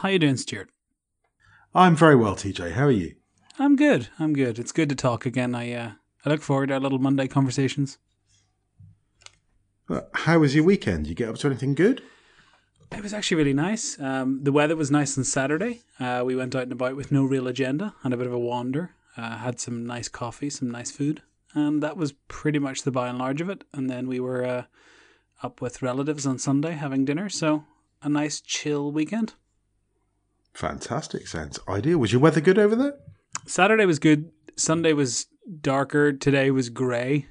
How you doing, Stuart? I'm very well, TJ. How are you? I'm good. I'm good. It's good to talk again. I uh, I look forward to our little Monday conversations. Well, how was your weekend? You get up to anything good? It was actually really nice. Um, the weather was nice on Saturday. Uh, we went out and about with no real agenda and a bit of a wander. Uh, had some nice coffee, some nice food, and that was pretty much the by and large of it. And then we were uh, up with relatives on Sunday having dinner. So a nice chill weekend. Fantastic. Sounds ideal. Was your weather good over there? Saturday was good. Sunday was darker. Today was grey.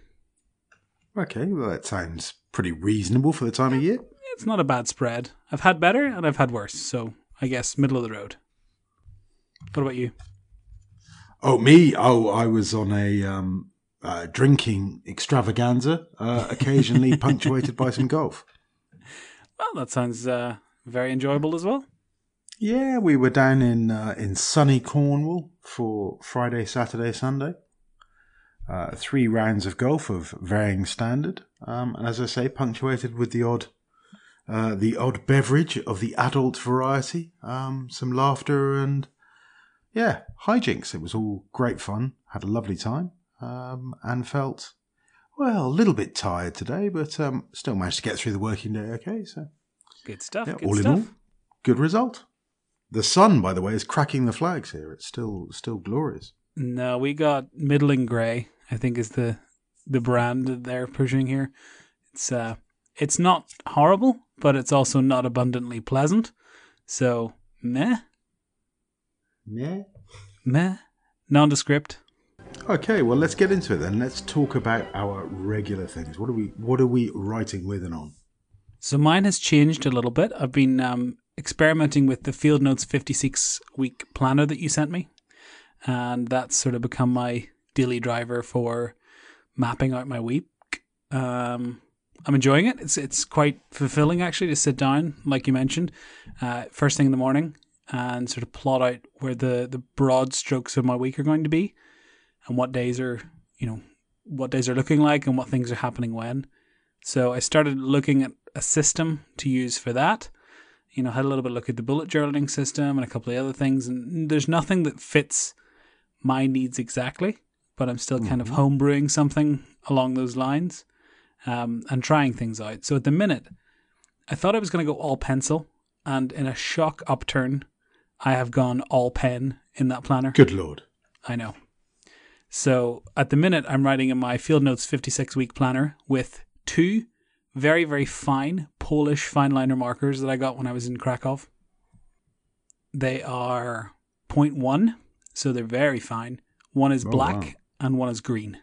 Okay, well, that sounds pretty reasonable for the time of year. It's not a bad spread. I've had better and I've had worse. So I guess middle of the road. What about you? Oh, me? Oh, I was on a um, uh, drinking extravaganza, uh, occasionally punctuated by some golf. Well, that sounds uh, very enjoyable as well. Yeah, we were down in uh, in sunny Cornwall for Friday, Saturday, Sunday. Uh, three rounds of golf of varying standard, um, and as I say, punctuated with the odd uh, the odd beverage of the adult variety, um, some laughter, and yeah, hijinks. It was all great fun. Had a lovely time, um, and felt well a little bit tired today, but um, still managed to get through the working day okay. So Good stuff. yeah, good all stuff. in all, good result. The sun, by the way, is cracking the flags here. It's still still glorious. No, we got middling grey. I think is the the brand that they're pushing here. It's uh, it's not horrible, but it's also not abundantly pleasant. So meh, meh, meh, nondescript. Okay, well let's get into it then. Let's talk about our regular things. What are we what are we writing with and on? So mine has changed a little bit. I've been um, experimenting with the Field Notes 56 week planner that you sent me, and that's sort of become my daily driver for mapping out my week. Um, I'm enjoying it. It's it's quite fulfilling actually to sit down, like you mentioned, uh, first thing in the morning and sort of plot out where the the broad strokes of my week are going to be, and what days are you know what days are looking like and what things are happening when. So I started looking at a system to use for that. You know, had a little bit of look at the bullet journaling system and a couple of other things, and there's nothing that fits my needs exactly, but I'm still kind of homebrewing something along those lines um, and trying things out. So at the minute, I thought I was going to go all pencil, and in a shock upturn, I have gone all pen in that planner. Good lord. I know. So at the minute, I'm writing in my Field Notes 56 week planner with two very, very fine Polish fine liner markers that I got when I was in Krakow. They are 0.1, so they're very fine. One is Oh, black wow. and one is green.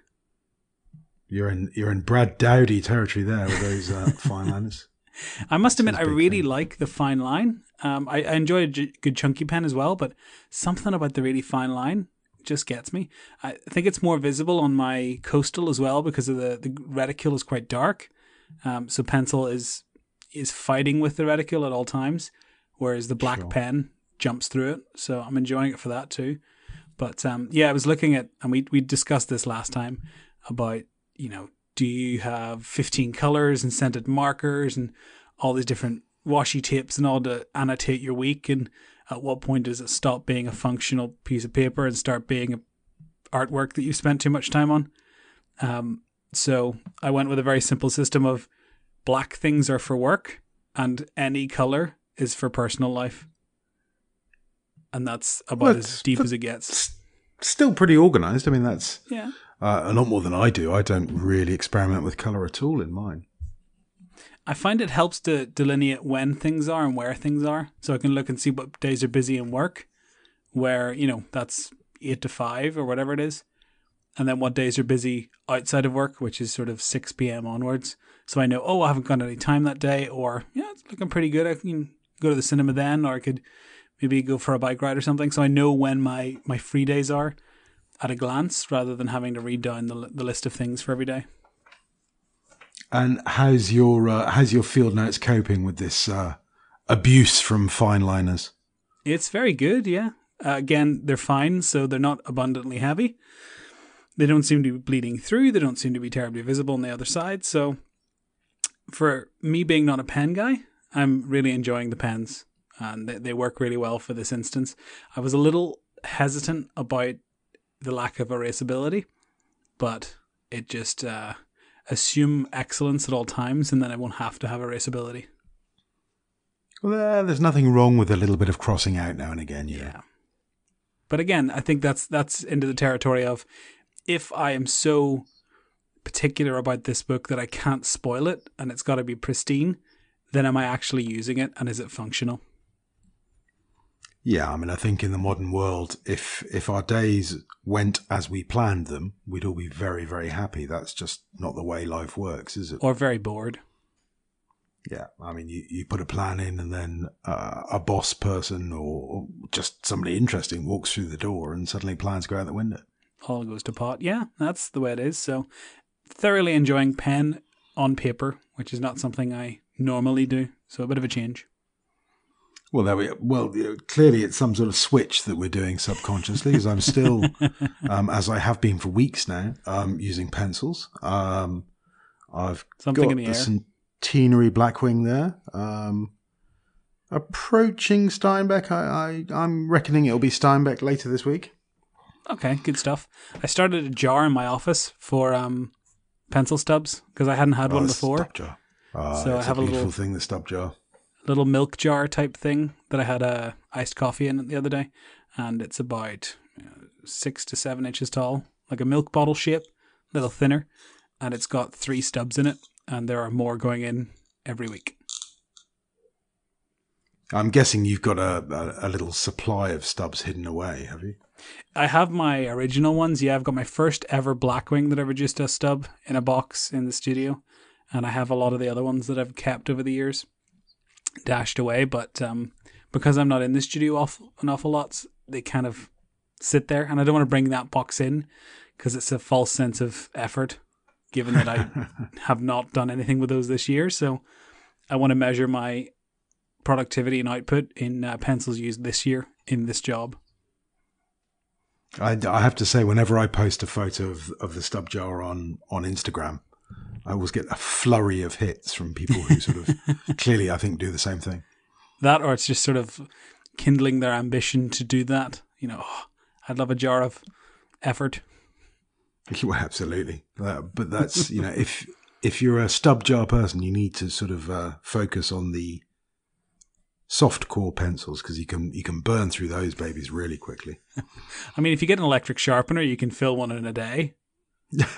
You're in you're in Brad Dowdy territory there with those uh, fine liners. I must admit, I really thing. like the fine line. Um, I, I enjoy a j- good chunky pen as well, but something about the really fine line just gets me. I think it's more visible on my coastal as well because of the the reticule is quite dark. Um, so pencil is is fighting with the reticule at all times, whereas the black Sure. pen jumps through it. So I'm enjoying it for that too. But um, yeah, I was looking at, and we we discussed this last time about you know, do you have 15 colors and scented markers and all these different washi tapes and all to annotate your week? And at what point does it stop being a functional piece of paper and start being a artwork that you spent too much time on? Um, so I went with a very simple system of black things are for work and any color is for personal life. And that's about Well, as deep as it gets. Still pretty organised. I mean, that's Yeah. uh, a lot more than I do. I don't really experiment with colour at all in mine. I find it helps to delineate when things are and where things are. So I can look and see what days are busy in work, where, you know, that's eight to five or whatever it is. And then what days are busy outside of work, which is sort of 6 p.m. onwards. So I know, oh, I haven't got any time that day, or, yeah, it's looking pretty good. I can go to the cinema then, or I could maybe go for a bike ride or something. So I know when my, my free days are at a glance rather than having to read down the, the list of things for every day. And how's your uh, how's your field notes coping with this uh, abuse from fine liners? It's very good, yeah. Uh, again, they're fine, so they're not abundantly heavy. They don't seem to be bleeding through. They don't seem to be terribly visible on the other side. So, for me being not a pen guy, I'm really enjoying the pens. and they, they work really well for this instance. I was a little hesitant about the lack of erasability, but it just uh, assume excellence at all times, and then I won't have to have erasability. Well, there's nothing wrong with a little bit of crossing out now and again. Know? Yeah. But again, I think that's that's into the territory of if I am so particular about this book that I can't spoil it and it's got to be pristine, then am I actually using it and is it functional? Yeah, I mean, I think in the modern world, if if our days went as we planned them, we'd all be very, very happy. That's just not the way life works, is it? Or very bored. Yeah, I mean, you, you put a plan in, and then uh, a boss person or just somebody interesting walks through the door, and suddenly plans go out the window. All goes to pot. Yeah, that's the way it is. So, thoroughly enjoying pen on paper, which is not something I normally do. So, a bit of a change. Well, there we. Well, clearly it's some sort of switch that we're doing subconsciously, because I'm still, um, as I have been for weeks now, um, using pencils. Um, I've Something got in the air. centenary Blackwing there. Um, approaching Steinbeck. I, I I'm reckoning it'll be Steinbeck later this week. Okay, good stuff. I started a jar in my office for um, pencil stubs because I hadn't had one Oh, before. Stub jar. Ah, So I have a beautiful little- thing. The stub jar. little milk jar type thing that I had a iced coffee in the other day, and it's about uh, six to seven inches tall, like a milk bottle shape, a little thinner, and it's got three stubs in it, and there are more going in every week. I'm guessing you've got a, a, a little supply of stubs hidden away, have you? I have my original ones. Yeah, I've got my first ever Blackwing that I reduced to a stub in a box in the studio, and I have a lot of the other ones that I've kept over the years, dashed away. But um, because I'm not in the studio awful, an awful lot, they kind of sit there, and I don't want to bring that box in because it's a false sense of effort, given that I have not done anything with those this year. So I want to measure my productivity and output in uh, pencils used this year in this job. I, I have to say, whenever I post a photo of, of the stub jar on, on Instagram, I always get a flurry of hits from people who sort of clearly, I think, do the same thing. that or it's just sort of kindling their ambition to do that you know oh, i'd love a jar of effort Well, absolutely. Uh, but that's, you know, if if you're a stub jar person, you need to sort of uh, focus on the soft core pencils because you can you can burn through those babies really quickly. i mean if you get an electric sharpener you can fill one in a day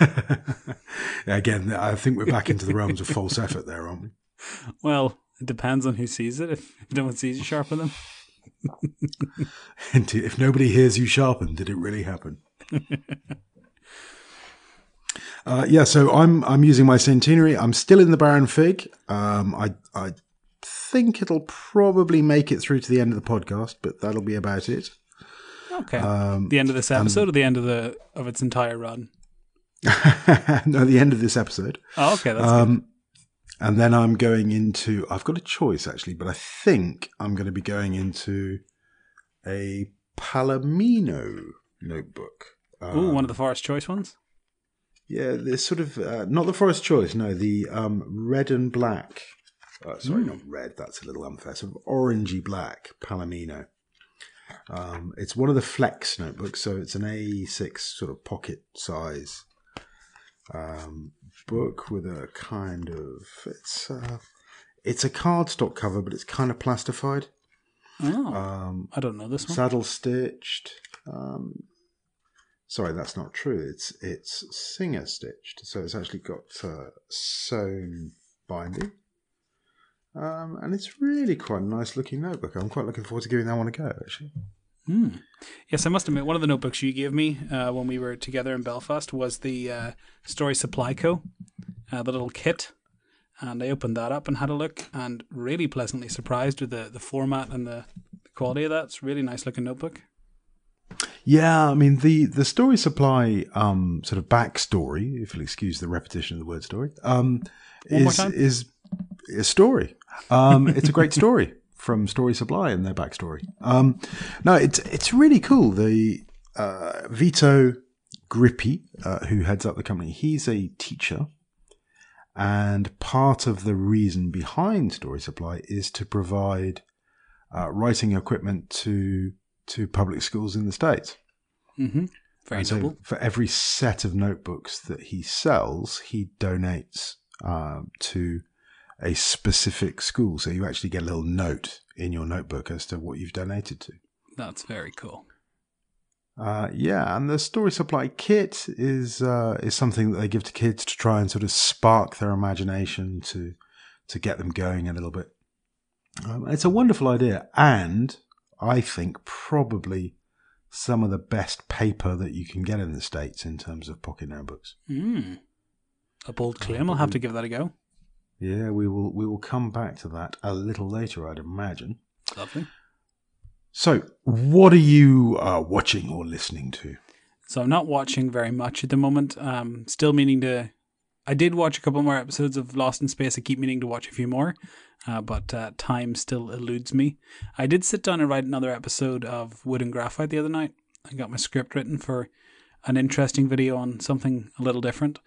Again, I think we're back into the realms of false effort there, aren't we? well it depends on who sees it if no one sees you sharpen them And if nobody hears you sharpen, did it really happen? uh, yeah, so I'm I'm using my centenary. I'm still in the Baron Fig. Um, I I think it'll probably make it through to the end of the podcast, but that'll be about it. okay Um, the end of this episode or the end of the of its entire run no, the end of this episode. oh okay that's good. Um, and then I'm going into. I've got a choice actually, but I think I'm going to be going into a Palomino notebook. Um, Ooh, one of the forest choice ones Yeah, there's sort of uh, not the forest choice. No, the um, red and black. Uh, sorry, not red. That's a little unfair. Sort of orangey black Palomino. Um, it's one of the flex notebooks, so it's an A6 sort of pocket size um, book with a kind of it's uh, it's a cardstock cover, but it's kind of plastified, oh um, i don't know this one saddle stitched. Um, sorry, that's not true. It's it's singer stitched, so it's actually got uh, sewn binding. Um, and it's really quite a nice looking notebook. I'm quite looking forward to giving that one a go. Actually, Hmm. Yes, I must admit, one of the notebooks you gave me uh, when we were together in Belfast was the uh, Story Supply Co., uh, the little kit. And I opened that up and had a look, and really pleasantly surprised with the, the format and the quality of that. It's a really nice looking notebook. Yeah, I mean the the story supply um, sort of backstory, if you'll excuse the repetition of the word story, um, is is a story. Um, it's a great story from Story Supply and their backstory. Um, no, it's it's really cool. The uh, Vito Grippi, uh, who heads up the company, he's a teacher, and part of the reason behind Story Supply is to provide uh, writing equipment to to public schools in the states. Mm-hmm. Very so noble. for every set of notebooks that he sells, he donates um, to a specific school. So you actually get a little note in your notebook as to what you've donated to. That's very cool. Uh, yeah, and the story supply kit is uh, is something that they give to kids to try and sort of spark their imagination to to get them going a little bit. Um, it's a wonderful idea, and I think probably some of the best paper that you can get in the states in terms of pocket notebooks. Mm. A bold claim. I'll have to give that a go. Yeah, we will we will come back to that a little later, I'd imagine. Lovely. So, what are you uh, watching or listening to? So I'm not watching very much at the moment. Um, still meaning to. I did watch a couple more episodes of Lost in Space. I keep meaning to watch a few more, uh, but uh, time still eludes me. I did sit down and write another episode of Wood and Graphite the other night. I got my script written for an interesting video on something a little different,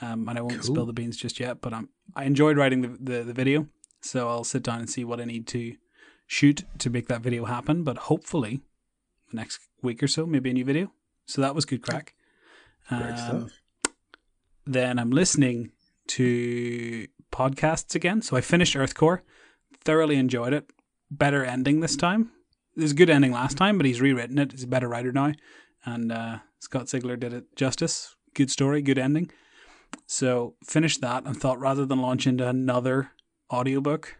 um, and I won't Cool. spill the beans just yet. But um, I enjoyed writing the, the the video, so I'll sit down and see what I need to shoot to make that video happen. But hopefully, the next week or so, maybe a new video. So that was good crack. Great Um, stuff. then I'm listening to podcasts again. So I finished Earthcore, thoroughly enjoyed it. Better ending this time. It was a good ending last time, but he's rewritten it. He's a better writer now. And uh, Scott Sigler did it justice. Good story, good ending. So finished that and thought rather than launch into another audiobook,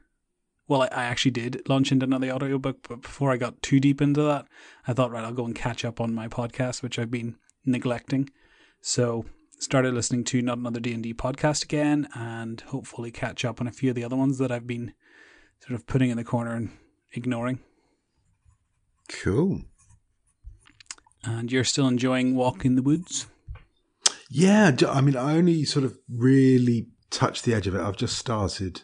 well, I, I actually did launch into another audiobook, but before I got too deep into that, I thought, right, I'll go and catch up on my podcast, which I've been neglecting. So started listening to not another D and D podcast again, and hopefully catch up on a few of the other ones that I've been sort of putting in the corner and ignoring. Cool. And you're still enjoying Walk in the Woods? Yeah, I mean, I only sort of really touched the edge of it. I've just started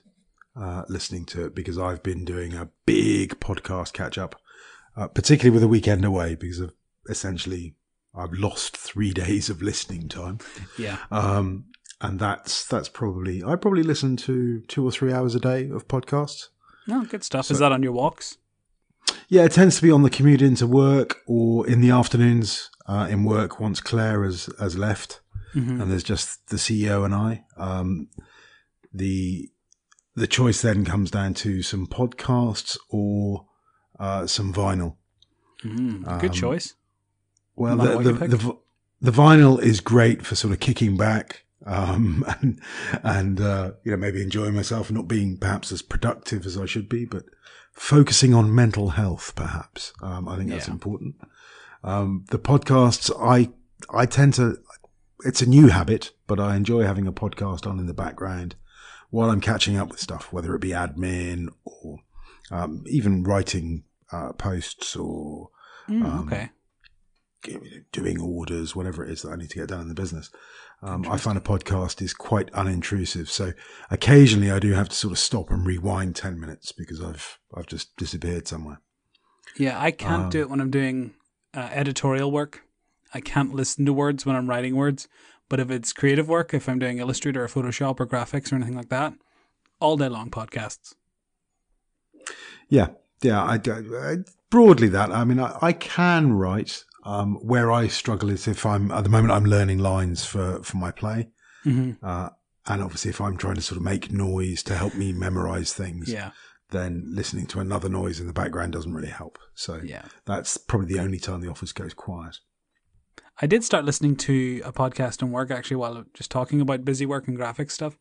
uh, listening to it because I've been doing a big podcast catch up, uh, particularly with a weekend away because of essentially I've lost three days of listening time. Yeah. Um, and that's that's probably I probably listen to two or three hours a day of podcasts. No, good stuff. Is that on your walks? Yeah, it tends to be on the commute into work or in the afternoons uh, in work once Claire has has left Mm-hmm. and there's just the CEO and I. Um, the the choice then comes down to some podcasts or uh, some vinyl. Mm, good Um, choice. Well, the the, the the vinyl is great for sort of kicking back um, and and uh, you know maybe enjoying myself, not being perhaps as productive as I should be, but focusing on mental health. Perhaps um, I think that's Yeah. important. Um, the podcasts, I I tend to. It's a new habit, but I enjoy having a podcast on in the background while I'm catching up with stuff, whether it be admin or um, even writing uh, posts or Mm, um, okay. doing orders, whatever it is that I need to get done in the business. Um, I find a podcast is quite unintrusive, so occasionally I do have to sort of stop and rewind ten minutes because I've I've just disappeared somewhere. Yeah, I can't um, do it when I'm doing uh, editorial work. I can't listen to words when I'm writing words. But if it's creative work, if I'm doing Illustrator or Photoshop or graphics or anything like that, all day long podcasts. Yeah, yeah. I, I broadly that. I mean, I, I can write. Um, where I struggle is if I'm at the moment I'm learning lines for for my play, hmm uh, and obviously if I'm trying to sort of make noise to help me memorize things, Yeah, then listening to another noise in the background doesn't really help. So yeah. that's probably the only time the office goes quiet. I did start listening to a podcast on work actually while just talking about busy work and graphic stuff.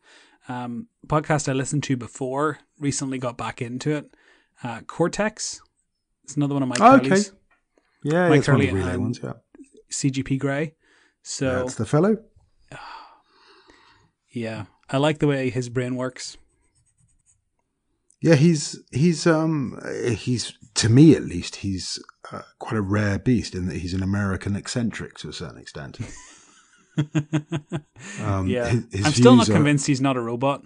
Um, podcast I listened to before recently got back into it. Uh, Cortex. It's another one of my Okay. Yeah, Mike it's one of the relay ones. Yeah, CGP Grey. So that's the fellow. yeah, I like the way his brain works. Yeah, he's he's um he's to me at least he's uh, quite a rare beast in that he's an American eccentric to a certain extent. Um, yeah, his- his I'm still not are- convinced he's not a robot.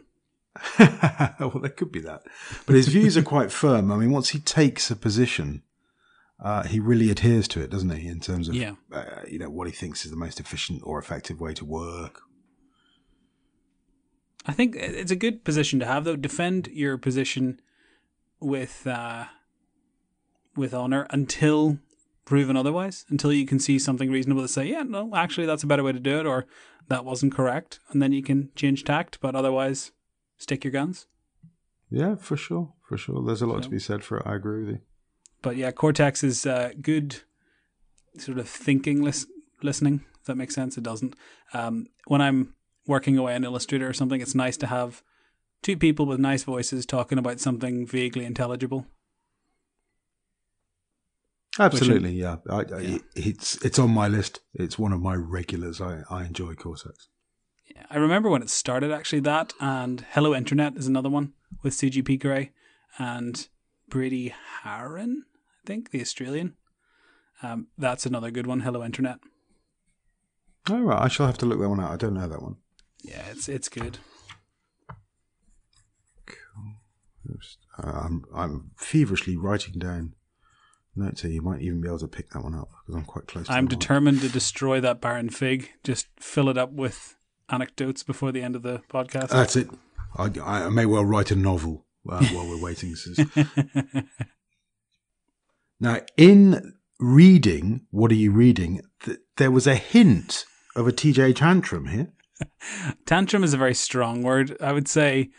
well, there could be that, but his views are quite firm. I mean, once he takes a position, uh, he really adheres to it, doesn't he? In terms of Yeah. uh, you know what he thinks is the most efficient or effective way to work. I think it's a good position to have, though. Defend your position with uh, with honor until proven otherwise, until you can see something reasonable to say, yeah, no, actually, that's a better way to do it, or that wasn't correct. And then you can change tact, but otherwise, stick your guns. Yeah, for sure. For sure. There's a lot to be said for it. I agree with you. But yeah, Cortex is uh, good sort of thinking lis- listening. Does that makes sense? It doesn't. Um, when I'm working away in Illustrator or something, it's nice to have two people with nice voices talking about something vaguely intelligible. Absolutely, yeah. I, I, It's it's on my list. It's one of my regulars. I, I enjoy Cortex. Yeah, I remember when it started actually that and Hello Internet is another one with CGP Grey and Brady Haran, I think, the Australian. Um, that's another good one, Hello Internet. All right, I shall have to look that one out. I don't know that one. Yeah, it's it's good. Cool. Uh, I'm I'm feverishly writing down notes here. You might even be able to pick that one up because I'm quite close. I'm determined to destroy that Baron Fig. Just fill it up with anecdotes before the end of the podcast. That's it. I, I may well write a novel uh, while we're waiting. now, in reading, what are you reading? Th- there was a hint of a TJ tantrum here. tantrum is a very strong word. I would say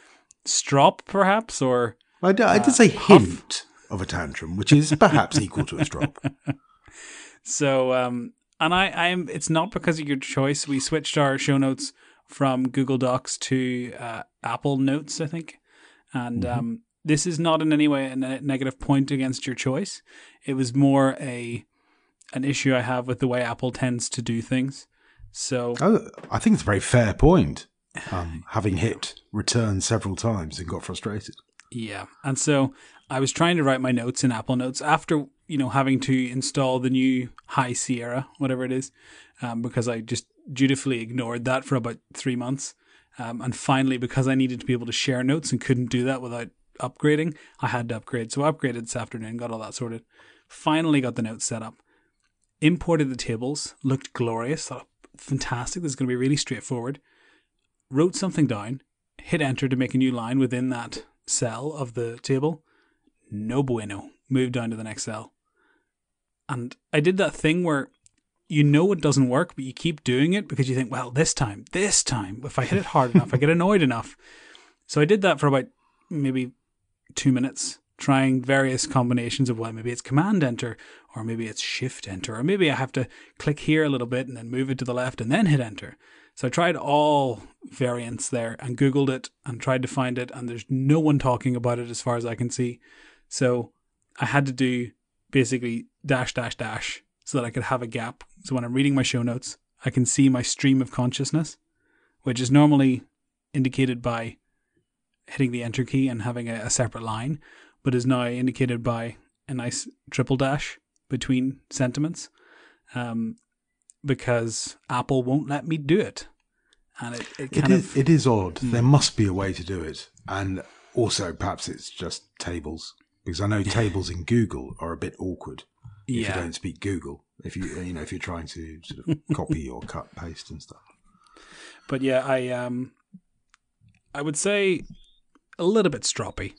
strop, perhaps, or. I did, uh, say hint of a tantrum, which is perhaps equal to a strop. So, um, and I, I'm. It's not because of your choice. We switched our show notes from Google Docs to uh, Apple Notes, I think, and mm-hmm. um, this is not in any way a negative point against your choice. It was more a an issue I have with the way Apple tends to do things. So oh, I think it's a very fair point. Um, having hit return several times and got frustrated. Yeah, and so I was trying to write my notes in Apple Notes after you know having to install the new High Sierra, whatever it is, um, because I just dutifully ignored that for about three months. Um, and finally, because I needed to be able to share notes and couldn't do that without upgrading, I had to upgrade. So I upgraded this afternoon, got all that sorted. Finally, got the notes set up. Imported the tables, looked glorious. Thought, fantastic. This is going to be really straightforward. Wrote something down, hit enter to make a new line within that cell of the table no bueno. Move down to the next cell. And I did that thing where you know it doesn't work, but you keep doing it because you think, well, this time, this time, if I hit it hard enough, I get annoyed enough. So I did that for about maybe two minutes, trying various combinations of, well, maybe it's command enter, or maybe it's shift enter, or maybe I have to click here a little bit and then move it to the left and then hit enter. So I tried all variants there and Googled it and tried to find it, and there's no one talking about it as far as I can see. So I had to do basically dash, dash, dash so that I could have a gap. So when I'm reading my show notes, I can see my stream of consciousness, which is normally indicated by hitting the enter key and having a, a separate line, but is now indicated by a nice triple dash between sentiments. Um, because Apple won't let me do it. And it, it kind it is, of. It is odd. Mm. There must be a way to do it. And also, perhaps it's just tables because I know tables in Google are a bit awkward if yeah. you don't speak Google. If you you know if you're trying to sort of copy or cut paste and stuff. But yeah, I um, I would say a little bit stroppy,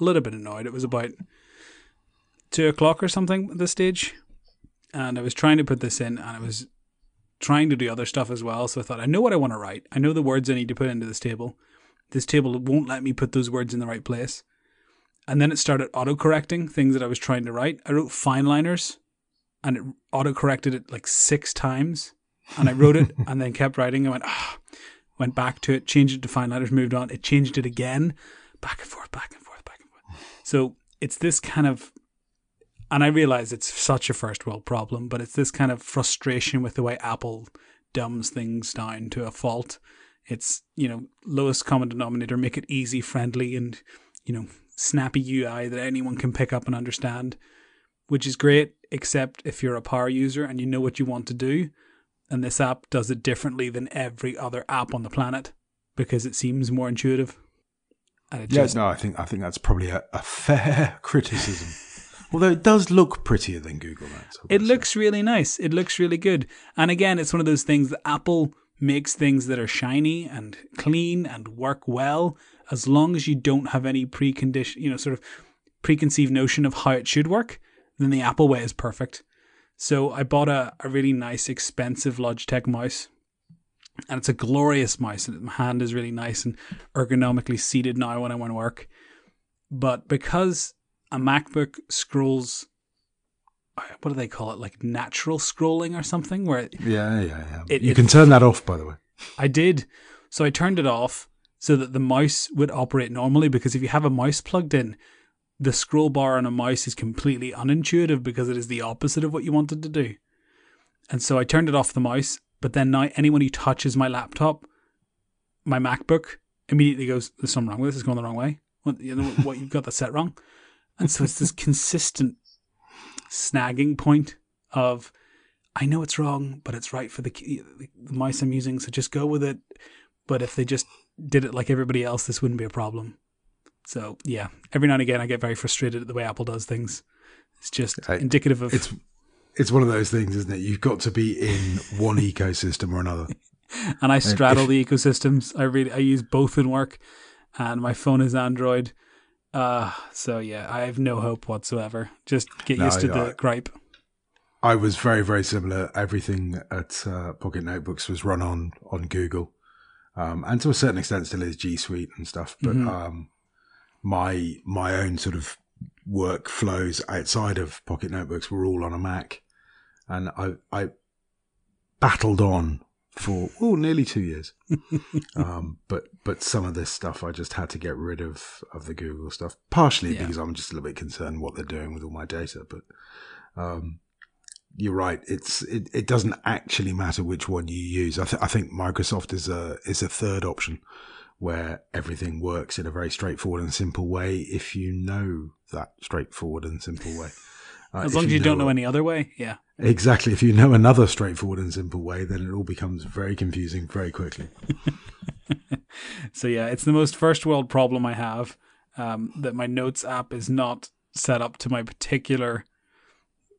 a little bit annoyed. It was about two o'clock or something at this stage, and I was trying to put this in, and I was trying to do other stuff as well. So I thought, I know what I want to write. I know the words I need to put into this table. This table won't let me put those words in the right place. And then it started auto correcting things that I was trying to write. I wrote fine liners and it auto corrected it like six times. And I wrote it and then kept writing. I went, ah, went back to it, changed it to fine liners, moved on. It changed it again, back and forth, back and forth. So it's this kind of, and I realize it's such a first world problem, but it's this kind of frustration with the way Apple dumbs things down to a fault. It's, you know, lowest common denominator, make it easy, friendly, and, you know, snappy UI that anyone can pick up and understand, which is great, except if you're a power user and you know what you want to do. And this app does it differently than every other app on the planet because it seems more intuitive. And yeah, no, I think I think that's probably a, a fair criticism. Although it does look prettier than Google Maps. It looks really nice. It looks really good. And again, it's one of those things that Apple makes things that are shiny and clean and work well as long as you don't have any precondition, you know, sort of preconceived notion of how it should work, then the Apple way is perfect. So I bought a, a really nice, expensive Logitech mouse. And it's a glorious mouse. And my hand is really nice and ergonomically seated now when I want to work. But because a MacBook scrolls, what do they call it? Like natural scrolling or something? Where Yeah, yeah, yeah. It- you it- can turn that off, by the way. I did. So I turned it off so that the mouse would operate normally because if you have a mouse plugged in, the scroll bar on a mouse is completely unintuitive because it is the opposite of what you wanted to do. And so I turned it off the mouse, but then now anyone who touches my laptop, my MacBook, immediately goes, There's something wrong with this, it's going the wrong way. What you know what you've got that set wrong. And so it's this consistent snagging point of I know it's wrong, but it's right for the, key- the mouse I'm using, so just go with it. But if they just did it like everybody else, this wouldn't be a problem. So yeah, every now and again I get very frustrated at the way Apple does things. It's just I- indicative of It's it's one of those things, isn't it? You've got to be in one ecosystem or another. and I straddle if- the ecosystems. I really I use both in work, and my phone is Android. Uh so yeah, I have no hope whatsoever. Just get No, used to I- the gripe. I was very, very similar. Everything at uh, Pocket Notebooks was run on on Google, um, and to a certain extent still is G Suite and stuff. But Mhm. um, my my own sort of workflows outside of Pocket Notebooks were all on a Mac, and I I battled on for oh nearly two years. um, but but some of this stuff I just had to get rid of of the Google stuff, partially Yeah. because I'm just a little bit concerned what they're doing with all my data, but. Um, you're right. It's it, it doesn't actually matter which one you use. I, th- I think Microsoft is a is a third option where everything works in a very straightforward and simple way if you know that straightforward and simple way. Uh, As long as you don't know know any other way, yeah. exactly, if you know another straightforward and simple way, then it all becomes very confusing very quickly. So yeah, it's the most first world problem I have. Um, that my notes app is not set up to my particular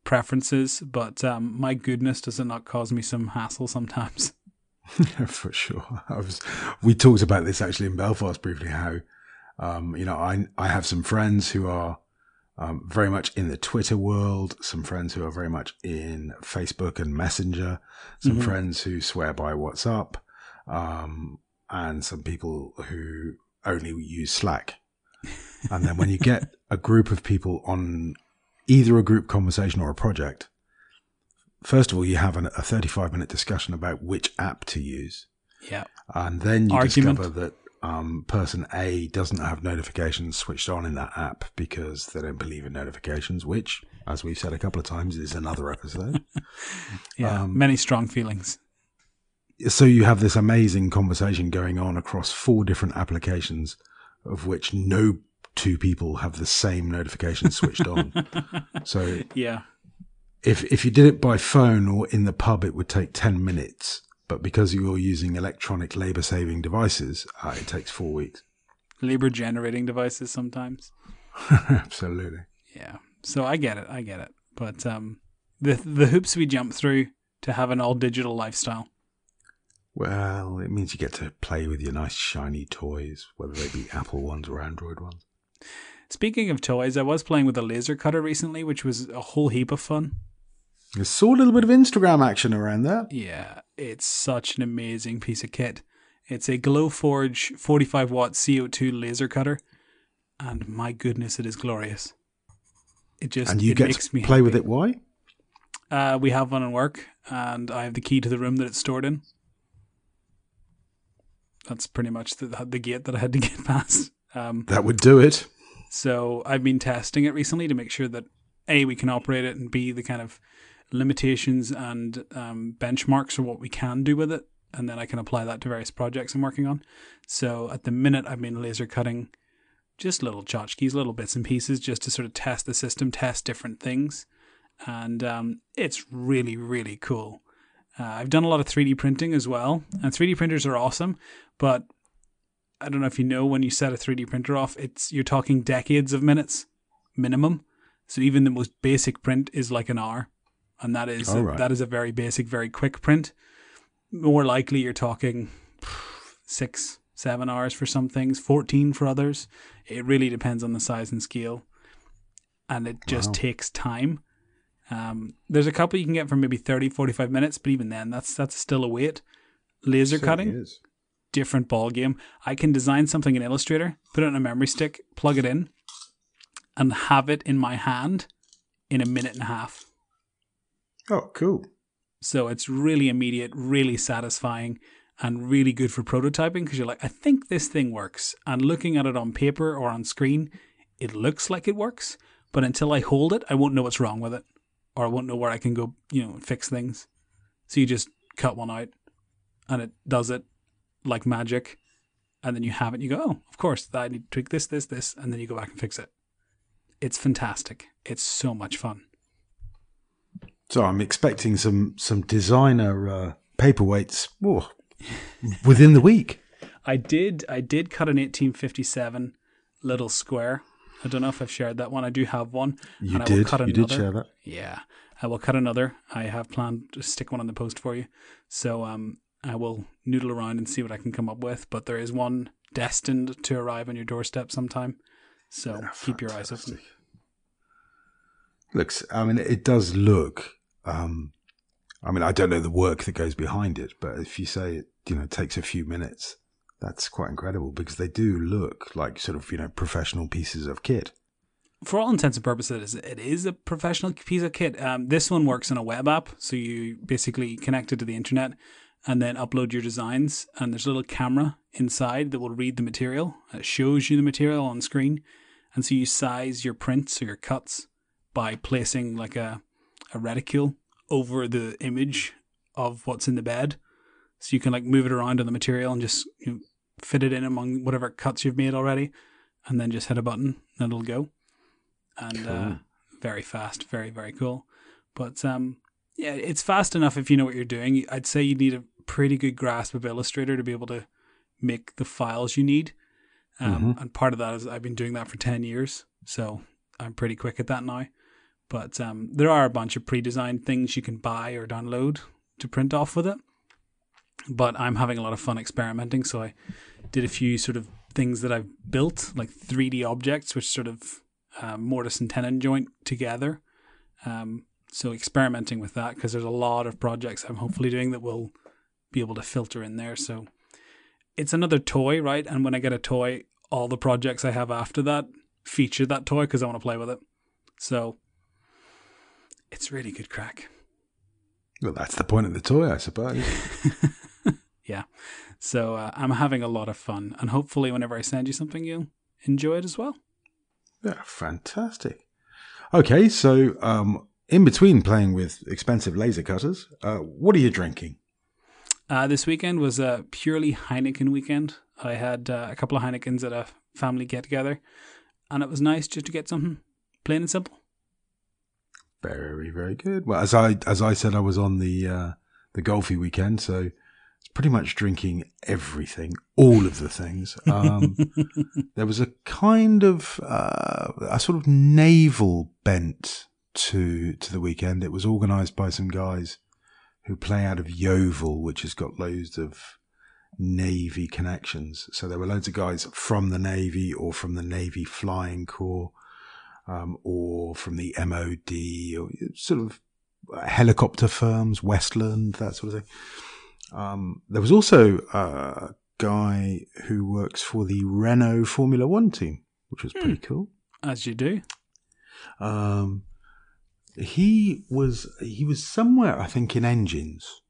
preferences, but um, my goodness, does it not cause me some hassle sometimes? for sure. I was. We talked about this actually in Belfast briefly. How, um, you know, I I have some friends who are um, very much in the Twitter world. Some friends who are very much in Facebook and Messenger. Some Mhm. friends who swear by WhatsApp, um, and some people who only use Slack. And then when you get a group of people on either a group conversation or a project, first of all, you have an, a 35 minute discussion about which app to use. Yeah. And then you Argument. discover that um, person A doesn't have notifications switched on in that app because they don't believe in notifications, which, as we've said a couple of times, is another episode. Yeah. Um, Many strong feelings. so you have this amazing conversation going on across four different applications, of which no two people have the same notification switched on. so Yeah. if if you did it by phone or in the pub, it would take ten minutes. But because you're using electronic labor saving devices, uh, it takes four weeks. Labor generating devices sometimes. Absolutely. Yeah. So I get it. I get it. But um, the the hoops we jump through to have an all digital lifestyle. Well, it means you get to play with your nice shiny toys, whether they be Apple ones or Android ones. Speaking of toys, I was playing with a laser cutter recently, which was a whole heap of fun. I saw a little bit of Instagram action around that. Yeah, it's such an amazing piece of kit. It's a Glowforge 45 watt CO2 laser cutter, and my goodness, it is glorious. It just And you get makes to me play with it. Why? Uh, we have one in work, and I have the key to the room that it's stored in. That's pretty much the the gate that I had to get past. Um, That would do it. so I've been testing it recently to make sure that a we can operate it, and b the kind of limitations and um, benchmarks for what we can do with it, and then I can apply that to various projects I'm working on. So at the minute, I've been laser cutting just little tchotchkes, little bits and pieces, just to sort of test the system, test different things, and um, it's really really cool. Uh, I've done a lot of 3D printing as well, and 3D printers are awesome, but I don't know if you know when you set a 3D printer off, it's you're talking decades of minutes minimum. So even the most basic print is like an hour, and that is All right. that is a very basic, very quick print. More likely, you're talking six, seven hours for some things, fourteen for others. It really depends on the size and scale, and it just Wow. takes time. Um, there's a couple you can get for maybe 30, 45 minutes, but even then, that's that's still a wait. Laser cutting, different ball game. I can design something in Illustrator, put it on a memory stick, plug it in, and have it in my hand in a minute and a half. Oh, cool. So it's really immediate, really satisfying, and really good for prototyping because you're like, I think this thing works. And looking at it on paper or on screen, it looks like it works. But until I hold it, I won't know what's wrong with it, or I won't know where I can go, you know, fix things. So you just cut one out, and it does it like magic. And then you have it, you go, oh, of course, I need to tweak this, this, this, and then you go back and fix it. It's fantastic. It's so much fun. So I'm expecting some some designer uh, paperweights oh, within the week. I did I did cut an 1857 little square. I don't know if I've shared that one. I do have one. You and I will did. cut You did share that. Yeah. I will cut another. I have planned to stick one on the post for you. So um I will noodle around and see what I can come up with. But there is one destined to arrive on your doorstep sometime. So keep your eyes open. Looks. I mean, it does look. Um, I mean, I don't know the work that goes behind it, but if you say it, you know, takes a few minutes, that's quite incredible because they do look like sort of you know professional pieces of kit. for all intents and purposes, it is a professional piece of kit. Um, this one works on a web app, so you basically connect it to the internet and then upload your designs. And there's a little camera inside that will read the material. It shows you the material on screen, and so you size your prints or your cuts by placing like a a reticule over the image of what's in the bed, so you can like move it around on the material and just you know, fit it in among whatever cuts you've made already, and then just hit a button and it'll go and uh, very fast, very very cool. But um, yeah, it's fast enough if you know what you're doing. I'd say you need a pretty good grasp of Illustrator to be able to make the files you need. Um, And part of that is I've been doing that for ten years, so I'm pretty quick at that now. But um, there are a bunch of pre-designed things you can buy or download to print off with it. But I'm having a lot of fun experimenting, so I did a few sort of things that I've built, like 3D objects, which sort of um, mortise and tenon joint together. Um, so experimenting with that because there's a lot of projects I'm hopefully doing that will be able to filter in there. So it's another toy, right? And when I get a toy, all the projects I have after that feature that toy because I want to play with it. So it's really good crack. Well, that's the point of the toy, I suppose. Yeah. So uh, I'm having a lot of fun, and hopefully, whenever I send you something, you'll enjoy it as well. Yeah, fantastic. Okay, so um, in between playing with expensive laser cutters, uh, what are you drinking? Uh, this weekend was a purely Heineken weekend. I had uh, a couple of Heinekens at a family get together, and it was nice just to get something plain and simple. Very, very good. Well, as I as I said, I was on the uh, the golfy weekend, so it's pretty much drinking everything, all of the things. Um, there was a kind of uh, a sort of naval bent to to the weekend. It was organised by some guys who play out of Yeovil, which has got loads of navy connections. So there were loads of guys from the navy or from the navy flying corps um, or from the MOD, or sort of helicopter firms, Westland, that sort of thing. Um, there was also a guy who works for the Renault Formula One team, which was pretty cool. As you do. Um, he was he was somewhere, I think, in engines.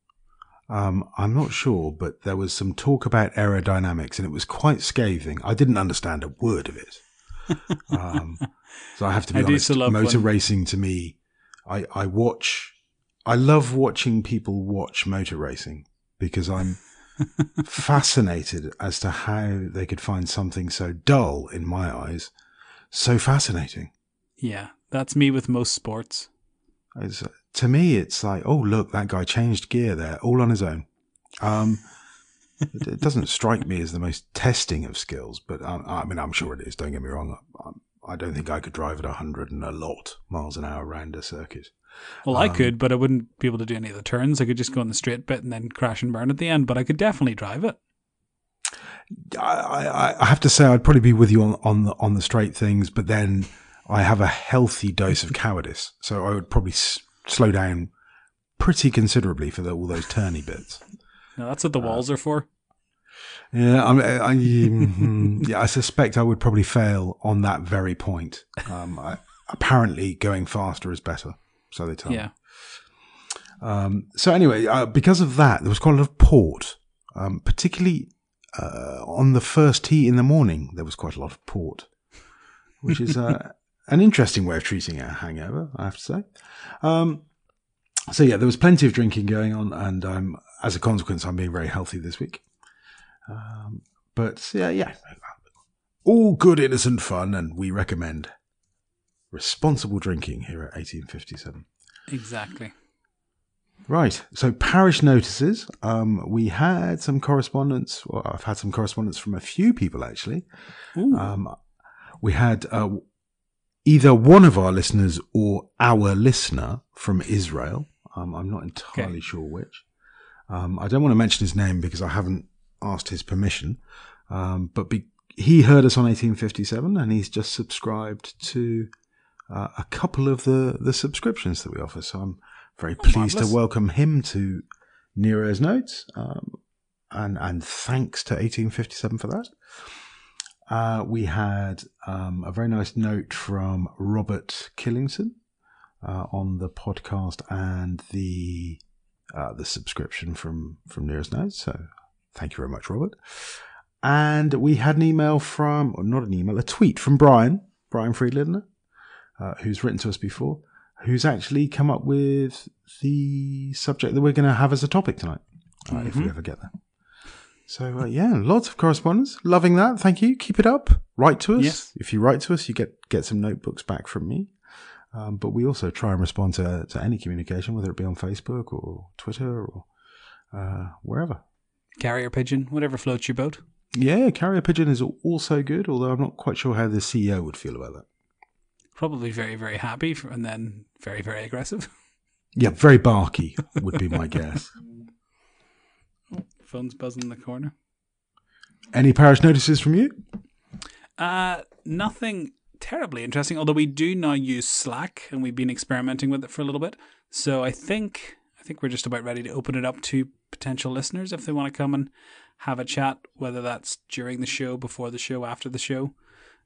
Um, I'm not sure, but there was some talk about aerodynamics, and it was quite scathing. I didn't understand a word of it. Um, so I have to be I honest. motor racing to me, I I watch. I love watching people watch motor racing because I'm fascinated as to how they could find something so dull in my eyes so fascinating. Yeah, that's me with most sports. It's, to me, it's like, oh look, that guy changed gear there, all on his own. Um, it, it doesn't strike me as the most testing of skills, but um, I mean, I'm sure it is. Don't get me wrong. I, I don't think I could drive at 100 and a lot miles an hour around a circuit. Well, I um, could, but I wouldn't be able to do any of the turns. I could just go on the straight bit and then crash and burn at the end, but I could definitely drive it. I, I, I have to say, I'd probably be with you on, on the on the straight things, but then I have a healthy dose of cowardice, so I would probably s- slow down pretty considerably for the, all those turny bits. No, that's what the uh, walls are for. Yeah, I, I, mm, yeah, I suspect I would probably fail on that very point. Um, I, apparently, going faster is better, so they tell me. Yeah. Um, so anyway, uh, because of that, there was quite a lot of port, um, particularly uh, on the first tee in the morning. There was quite a lot of port, which is uh, an interesting way of treating a hangover, I have to say. Um, so yeah, there was plenty of drinking going on, and um, as a consequence, I'm being very healthy this week. Um, but yeah, yeah, all good innocent fun, and we recommend responsible drinking here at 1857. Exactly. Right. So parish notices. Um, we had some correspondence. Well, I've had some correspondence from a few people actually. Um, we had uh, either one of our listeners or our listener from Israel. Um, I'm not entirely Okay. sure which. Um, I don't want to mention his name because I haven't asked his permission. Um, but be- he heard us on 1857 and he's just subscribed to uh, a couple of the, the subscriptions that we offer. So I'm very pleased marvellous. to welcome him to Nero's Notes. Um, and, and thanks to 1857 for that. Uh, we had um, a very nice note from Robert Killington uh, on the podcast and the uh, the subscription from from Nero's Notes. So thank you very much, Robert. And we had an email from, or not an email, a tweet from Brian, Brian Friedlander, uh, who's written to us before, who's actually come up with the subject that we're going to have as a topic tonight, uh, if we ever get there. So uh, yeah, lots of correspondence. Loving that. Thank you. Keep it up. Write to us. Yes. If you write to us, you get get some notebooks back from me. Um, but we also try and respond to, to any communication, whether it be on Facebook or Twitter or uh, wherever. Carrier pigeon, whatever floats your boat. Yeah, carrier pigeon is also good, although I'm not quite sure how the CEO would feel about that. Probably very, very happy and then very, very aggressive. Yeah, very barky would be my guess. Phone's buzzing in the corner. Any parish notices from you? Uh, nothing terribly interesting, although we do now use Slack and we've been experimenting with it for a little bit. So I think I think we're just about ready to open it up to potential listeners if they want to come and have a chat, whether that's during the show, before the show, after the show.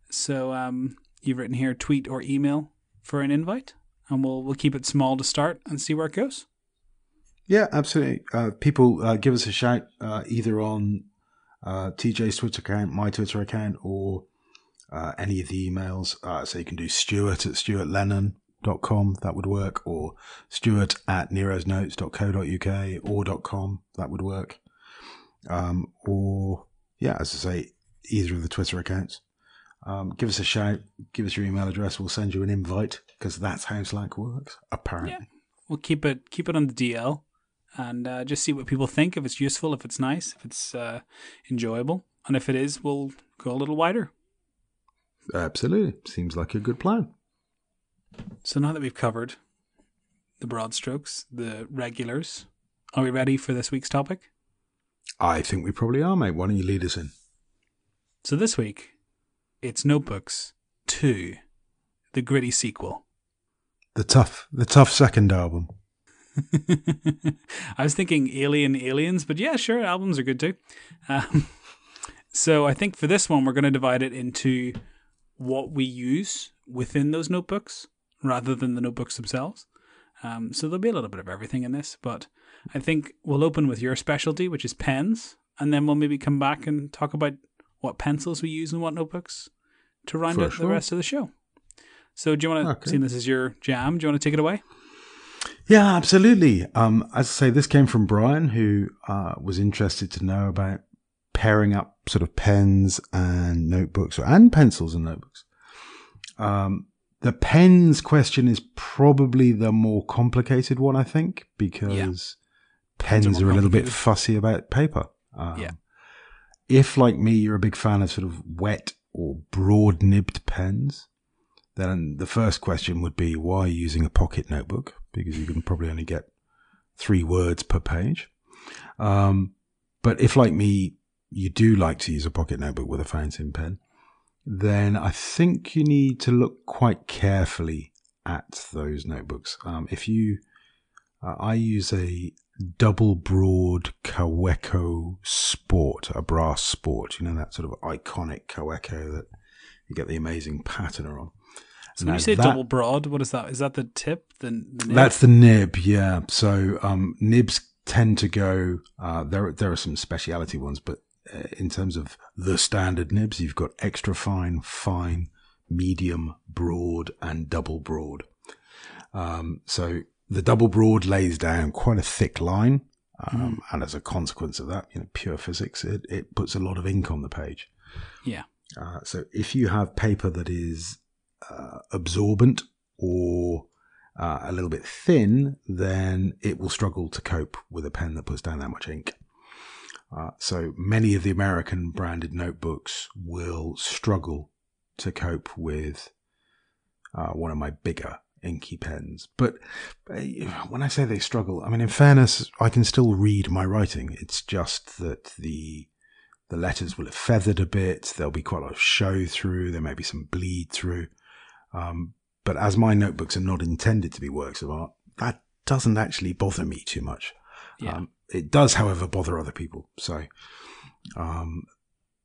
So um, you've written here tweet or email for an invite, and we'll we'll keep it small to start and see where it goes. Yeah, absolutely. Uh, people uh, give us a shout uh, either on uh, TJ's Twitter account, my Twitter account, or uh, any of the emails. Uh, so you can do Stuart at stuartlennon.com, that would work, or Stuart at nerosnotes.co.uk or .com, that would work. Um, or, yeah, as I say, either of the Twitter accounts. Um, give us a shout, give us your email address, we'll send you an invite, because that's how Slack works, apparently. Yeah. We'll keep it keep it on the DL and uh, just see what people think. If it's useful, if it's nice, if it's uh, enjoyable, and if it is, we'll go a little wider. Absolutely. Seems like a good plan. So now that we've covered the broad strokes, the regulars, are we ready for this week's topic? I think we probably are, mate. Why don't you lead us in? So this week, it's Notebooks 2, the gritty sequel. The tough, the tough second album. I was thinking Alien Aliens, but yeah, sure, albums are good too. Um, so I think for this one, we're going to divide it into what we use within those notebooks rather than the notebooks themselves. Um, so there'll be a little bit of everything in this, but I think we'll open with your specialty, which is pens, and then we'll maybe come back and talk about what pencils we use and what notebooks to round For out sure. the rest of the show. So do you want to, Okay. seeing this is your jam, do you want to take it away? Yeah, absolutely. Um, as I say, this came from Brian, who uh, was interested to know about pairing up sort of pens and notebooks, or, and pencils and notebooks. Um, the pens question is probably the more complicated one, I think, because pens more are a little bit fussy about paper. Um, Yeah. If, like me, you're a big fan of sort of wet or broad nibbed pens, then the first question would be why are you using a pocket notebook? Because you can probably only get three words per page. Um, but if, like me, you do like to use a pocket notebook with a fountain pen, then I think you need to look quite carefully at those notebooks. Um, if you Uh, I use a double broad Kaweco Sport, a brass sport. You know that sort of iconic Kaweco that you get the amazing patina on. So when you say that, double broad, what is that? Is that the tip? The, the nib? That's the nib, yeah. So um, nibs tend to go. Uh, there, there are some speciality ones, but uh, in terms of the standard nibs, you've got extra fine, fine, medium, broad, and double broad. Um, so the double broad lays down quite a thick line. Um, mm. And as a consequence of that, you know, pure physics, it, it puts a lot of ink on the page. Yeah. Uh, so if you have paper that is uh, absorbent or uh, a little bit thin, then it will struggle to cope with a pen that puts down that much ink. Uh, so many of the American branded notebooks will struggle to cope with uh, one of my bigger inky pens. But uh, when I say they struggle, I mean, in fairness, I can still read my writing. It's just that the the letters will have feathered a bit. There'll be quite a lot of show through. There may be some bleed through. Um, but as my notebooks are not intended to be works of art, that doesn't actually bother me too much. Yeah. Um, it does, however, bother other people. So, um,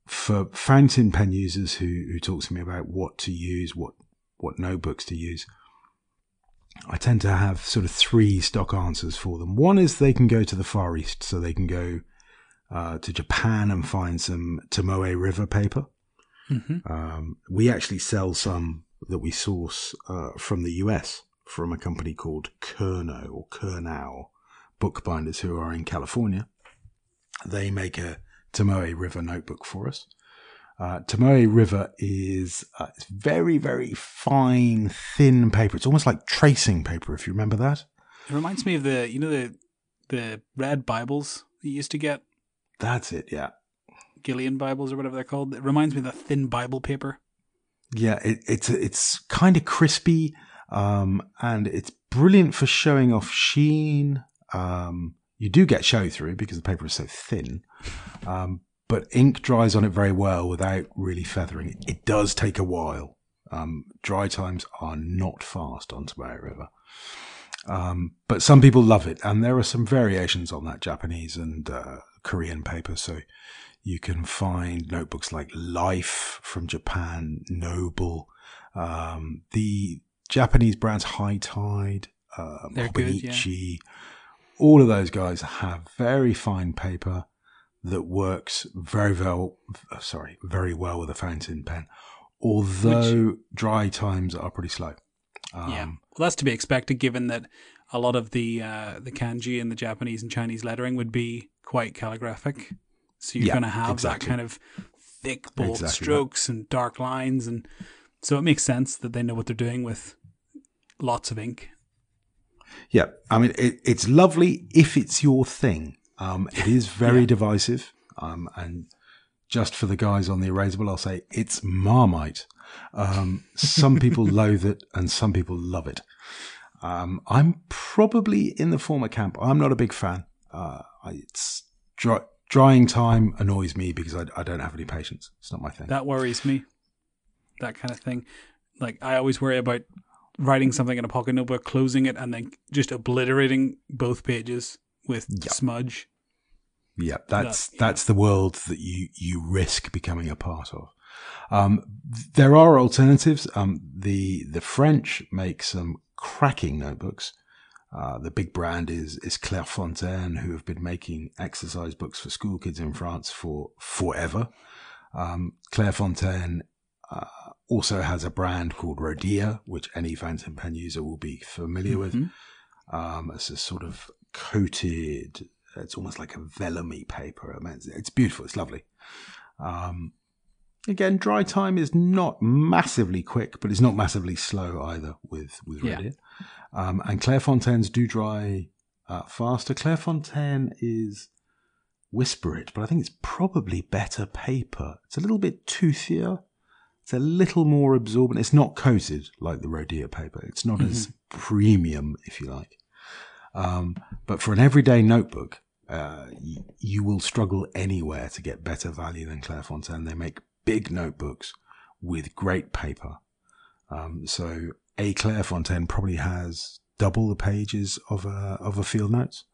for fountain pen users who, who talk to me about what to use, what, what notebooks to use, I tend to have sort of three stock answers for them. One is they can go to the Far East, so they can go uh, to Japan and find some Tomoe River paper. Mm-hmm. Um, we actually sell some that we source uh, from the US from a company called Kerno or Kernau bookbinders who are in California. They make a Tomoe River notebook for us. Uh, Tomoe River is uh, it's very, very fine, thin paper. It's almost like tracing paper, if you remember that. It reminds me of the, you know, the the red Bibles you used to get. That's it, yeah. Gideon Bibles or whatever they're called. It reminds me of the thin Bible paper. Yeah, it, it's it's kind of crispy, um, and it's brilliant for showing off sheen. Um, you do get show through because the paper is so thin, um, but ink dries on it very well without really feathering. It, it does take a while. Um, dry times are not fast on Tomoe River. Um, but some people love it, and there are some variations on that Japanese and uh, Korean paper. So you can find notebooks like Life from Japan, Noble, um, the Japanese brands High Tide, uh, Hobonichi. Yeah. All of those guys have very fine paper that works very well. Sorry, very well with a fountain pen, although Which, dry times are pretty slow. Um, yeah, well, that's to be expected, given that a lot of the uh, the kanji and the Japanese and Chinese lettering would be quite calligraphic. So you're yeah, going to have exactly. that kind of thick, bold exactly strokes that. and dark lines, and so it makes sense that they know what they're doing with lots of ink. Yeah, I mean it, it's lovely if it's your thing. Um, it is very yeah. divisive, um, and just for the guys on the erasable, I'll say it's marmite. Um, some people loathe it, and some people love it. Um, I'm probably in the former camp. I'm not a big fan. Uh, it's dry, drying time annoys me because I, I don't have any patience. It's not my thing. That worries me. That kind of thing. Like I always worry about writing something in a pocket notebook, closing it, and then just obliterating both pages with yep. smudge. Yeah, that's that, that's the world that you you risk becoming a part of. Um, there are alternatives. Um, the the French make some cracking notebooks. Uh, the big brand is is Clairefontaine, who have been making exercise books for school kids in France for forever. Um, Clairefontaine uh, also has a brand called Rhodia, which any fountain pen user will be familiar mm-hmm. with. Um, it's a sort of coated, it's almost like a vellumy paper. I mean, it's, it's beautiful, it's lovely. Um, again, dry time is not massively quick, but it's not massively slow either with with Rhodia. Yeah. Um, and Clairefontaine's do dry uh, faster. Clairefontaine is whisper it, but I think it's probably better paper. It's a little bit toothier. It's a little more absorbent. It's not coated like the Rhodia paper. It's not mm-hmm. as premium, if you like. Um, but for an everyday notebook, uh, y- you will struggle anywhere to get better value than Clairefontaine. They make big notebooks with great paper. Um, so a Clairefontaine probably has double the pages of a of a field notes.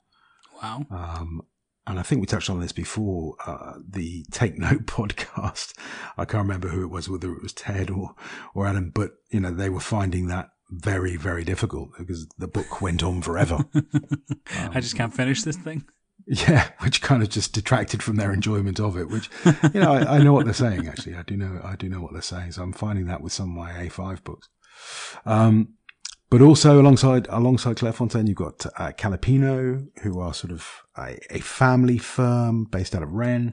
Wow. Um, and I think we touched on this before. Uh, the Take Note podcast. I can't remember who it was, whether it was Ted or or Adam, but you know they were finding that very very difficult because the book went on forever. I just can't finish this thing. Yeah, which kind of just detracted from their enjoyment of it. Which, you know, I, I, know what they're saying. Actually, I do know, I do know what they're saying. So I'm finding that with some of my A5 books. Um, but also alongside alongside Clairefontaine, you've got uh, Calepino, who are sort of a, a family firm based out of Rennes.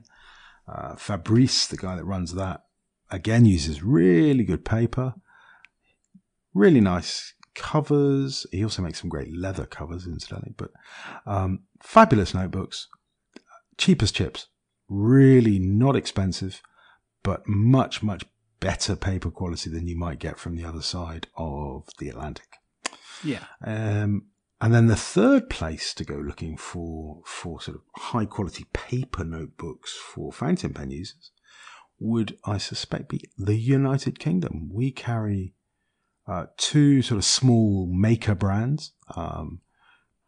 Uh, Fabrice, the guy that runs that, again uses really good paper, really nice covers. He also makes some great leather covers, incidentally. But um, fabulous notebooks, cheap as chips, really not expensive, but much much better paper quality than you might get from the other side of the Atlantic. Yeah. Um, and then the third place to go looking for for sort of high quality paper notebooks for fountain pen users would, I suspect, be the United Kingdom. We carry uh, two sort of small maker brands. Um,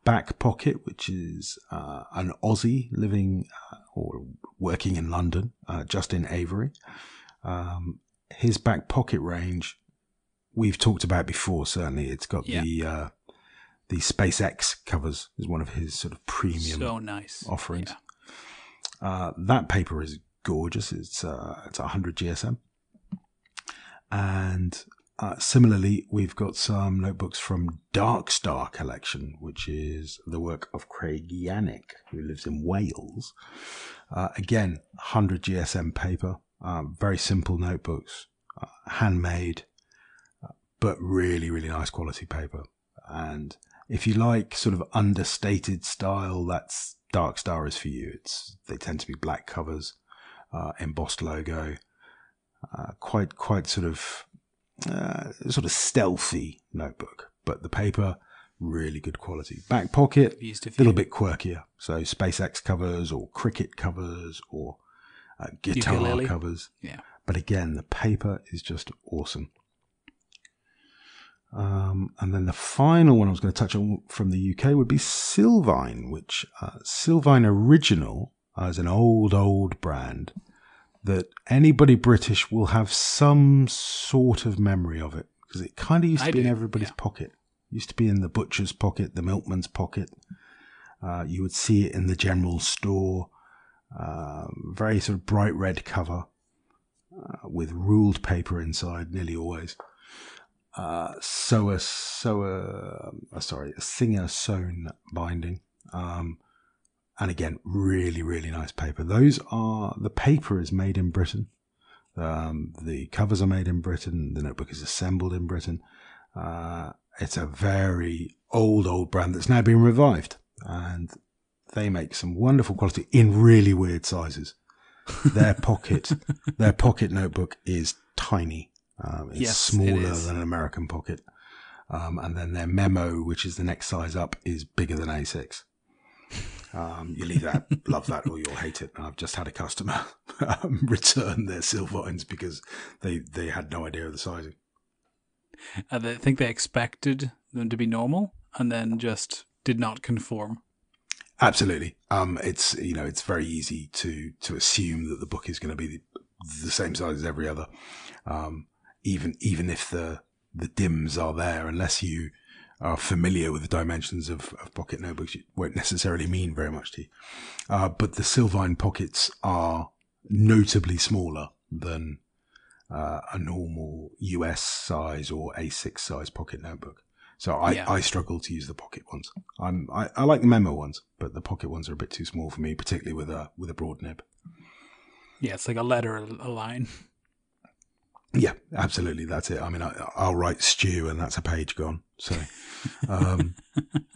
Back Pocket, which is uh, an Aussie living uh, or working in London, uh, Justin Avery. Um, his Back Pocket range, we've talked about before. Certainly, it's got Yeah. the uh, the SpaceX covers is one of his sort of premium So nice. offerings. Yeah. Uh, that paper is gorgeous. It's uh, it's 100 GSM, and uh, similarly, we've got some notebooks from Dark Star Collection, which is the work of Craig Yannick, who lives in Wales. Uh, again, 100 GSM paper, uh, very simple notebooks, uh, handmade, but really, really nice quality paper. And if you like sort of understated style, that's Dark Star is for you. It's they tend to be black covers, uh, embossed logo, uh, quite quite sort of uh, sort of stealthy notebook, but the paper really good quality. Back pocket, a little bit quirkier. So SpaceX covers or cricket covers or uh, guitar Ukulele. covers. Yeah. But again, the paper is just awesome. Um, and then the final one I was going to touch on from the UK would be Sylvine, which uh, Sylvine Original uh, is an old, old brand that anybody British will have some sort of memory of it because it kind of used to I be in everybody's yeah. pocket. Used to be in the butcher's pocket, the milkman's pocket. Uh, you would see it in the general store. Uh, very sort of bright red cover uh, with ruled paper inside, nearly always. Uh, so a so a uh, sorry a singer sewn binding, um, and again really really nice paper. Those are the paper is made in Britain. Um, the covers are made in Britain. The notebook is assembled in Britain. Uh, it's a very old old brand that's now been revived, and they make some wonderful quality in really weird sizes. Their pocket, their pocket notebook is tiny. Um, it's Yes, smaller than an American pocket. Um, and then their memo, which is the next size up, is bigger than A6. Um, you'll either love that or you'll hate it. And I've just had a customer um, return their Sylvines because they, they had no idea of the sizing. I th- think they expected them to be normal and then just did not conform. Absolutely. Um, it's you know it's very easy to to assume that the book is going to be the, the same size as every other, um, even even if the the dims are there, unless you are familiar with the dimensions of, of pocket notebooks, it won't necessarily mean very much to you. Uh, but the Sylvine pockets are notably smaller than uh, a normal US size or A6 size pocket notebook. So I, Yeah. I struggle to use the pocket ones. I'm, I, I like the memo ones, but the pocket ones are a bit too small for me, particularly with a with a broad nib. Yeah, it's like a letter, a line. Yeah, absolutely. That's it. I mean, I, I'll write stew, and that's a page gone. So, um,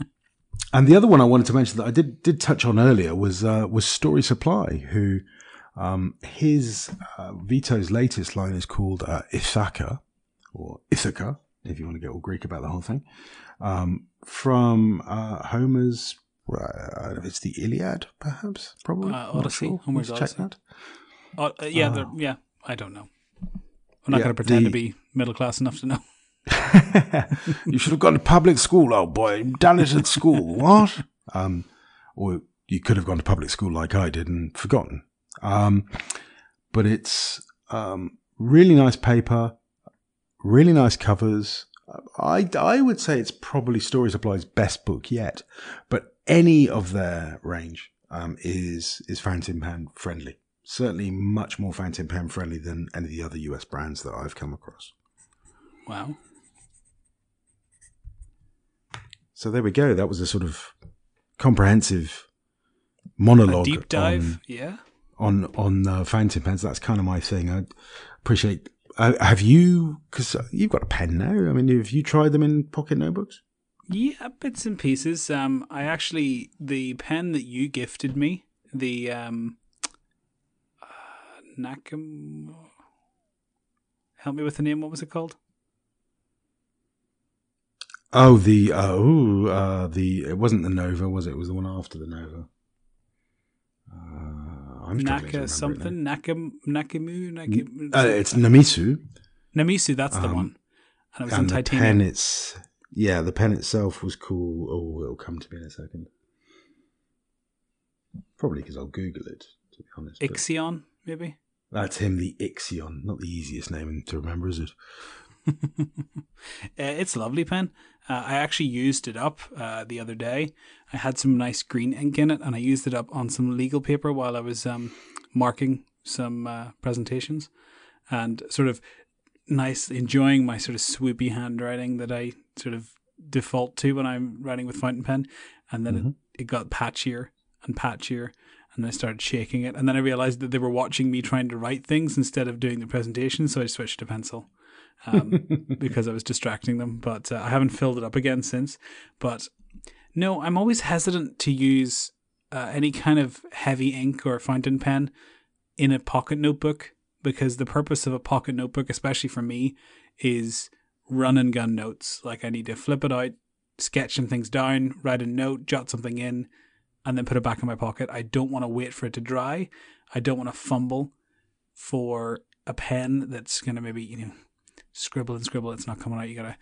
and the other one I wanted to mention that I did did touch on earlier was uh, was Story Supply, who um, his uh, Vito's latest line is called uh, Ithaca or Ithaca, if you want to get all Greek about the whole thing, um, from uh, Homer's. Uh, I don't know if it's the Iliad, perhaps, probably. Uh, I'm not Odyssey, sure. Homer's Let's check Odyssey. that. Yeah, Ah. yeah. I don't know. I'm not Yeah, going to pretend the- to be middle class enough to know. you should have gone to public school, old boy. Done it at school. What? Um, or you could have gone to public school like I did and forgotten. Um, but it's um, really nice paper, really nice covers. I, I would say it's probably Story Supply's best book yet, but any of their range um, is is fountain pen friendly. Certainly, much more fountain pen friendly than any of the other US brands that I've come across. Wow. So there we go. That was a sort of comprehensive monologue, A deep dive. on yeah. on, on uh, fountain pens. That's kind of my thing. I appreciate. Uh, have you? Because you've got a pen now. I mean, have you tried them in pocket notebooks? Yeah, bits and pieces. Um, I actually the pen that you gifted me, the um, uh, Nakam. Help me with the name. What was it called? Oh, the uh, ooh, uh, the it wasn't the Nova, was it? It was the one after the Nova. Uh, I'm Naka something. Nakam Nakamu. Nakim. Uh, it's Namisu, Namisu. That's the um, one. And it was and in the titanium. pen. It's yeah, the pen itself was cool. Oh, it'll come to me in a second. Probably because I'll Google it. To be honest, but Ixion, maybe. That's him, the Ixion. Not the easiest name to remember, is it? Uh, it's lovely pen. Uh, I actually used it up uh, the other day. I had some nice green ink in it, and I used it up on some legal paper while I was um, marking some uh, presentations, and sort of nice enjoying my sort of swoopy handwriting that I sort of default to when I'm writing with fountain pen, and then Mhm. it, it got patchier and patchier. And I started shaking it, and then I realized that they were watching me trying to write things instead of doing the presentation, so I switched to pencil um, because I was distracting them. But uh, I haven't filled it up again since. But no, I'm always hesitant to use uh, any kind of heavy ink or fountain pen in a pocket notebook because the purpose of a pocket notebook, especially for me, is run and gun notes. Like I need to flip it out, sketch some things down, write a note, jot something in, and then put it back in my pocket. I don't want to wait for it to dry. I don't want to fumble for a pen that's going to maybe, you know, scribble and scribble. It's not coming out. You gotta,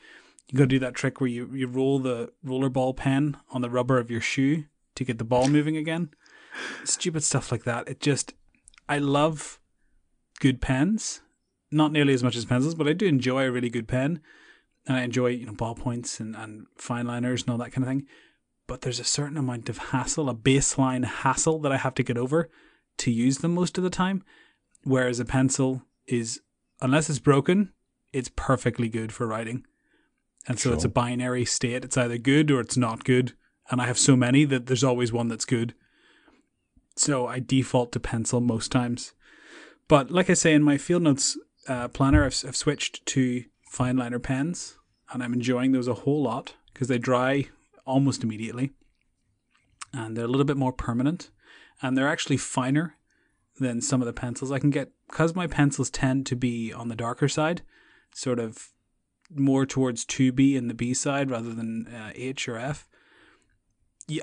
you gotta do that trick where you, you roll the roller ball pen on the rubber of your shoe to get the ball moving again. Stupid stuff like that. It just, I love good pens. Not nearly as much as pencils, but I do enjoy a really good pen. And I enjoy, you know, ballpoints and, and fine liners and all that kind of thing. But there's a certain amount of hassle, a baseline hassle that I have to get over to use them most of the time. Whereas a pencil is, unless it's broken, it's perfectly good for writing. And so it's a binary state. It's either good or it's not good. And I have so many that there's always one that's good. So I default to pencil most times. But like I say, in my field notes uh, planner, I've, I've switched to fine liner pens, and I'm enjoying those a whole lot because they dry almost immediately, and they're a little bit more permanent, and they're actually finer than some of the pencils I can get. Because my pencils tend to be on the darker side, sort of more towards 2B and the B side rather than uh, H or F,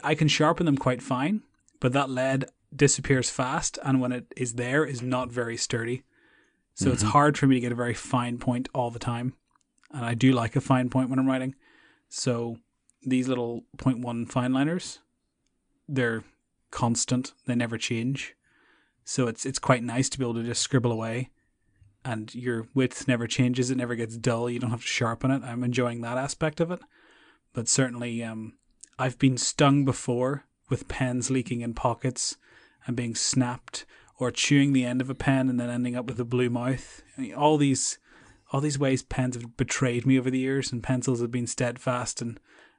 I can sharpen them quite fine, but that lead disappears fast, and when it is there, is not very sturdy. So it's hard for me to get a very fine point all the time, and I do like a fine point when I'm writing. So these little point one fine liners, they're constant; they never change. So it's it's quite nice to be able to just scribble away, and your width never changes; it never gets dull. You don't have to sharpen it. I'm enjoying that aspect of it, but certainly, um, I've been stung before with pens leaking in pockets and being snapped or chewing the end of a pen and then ending up with a blue mouth. I mean, all these all these ways pens have betrayed me over the years and pencils have been steadfast and,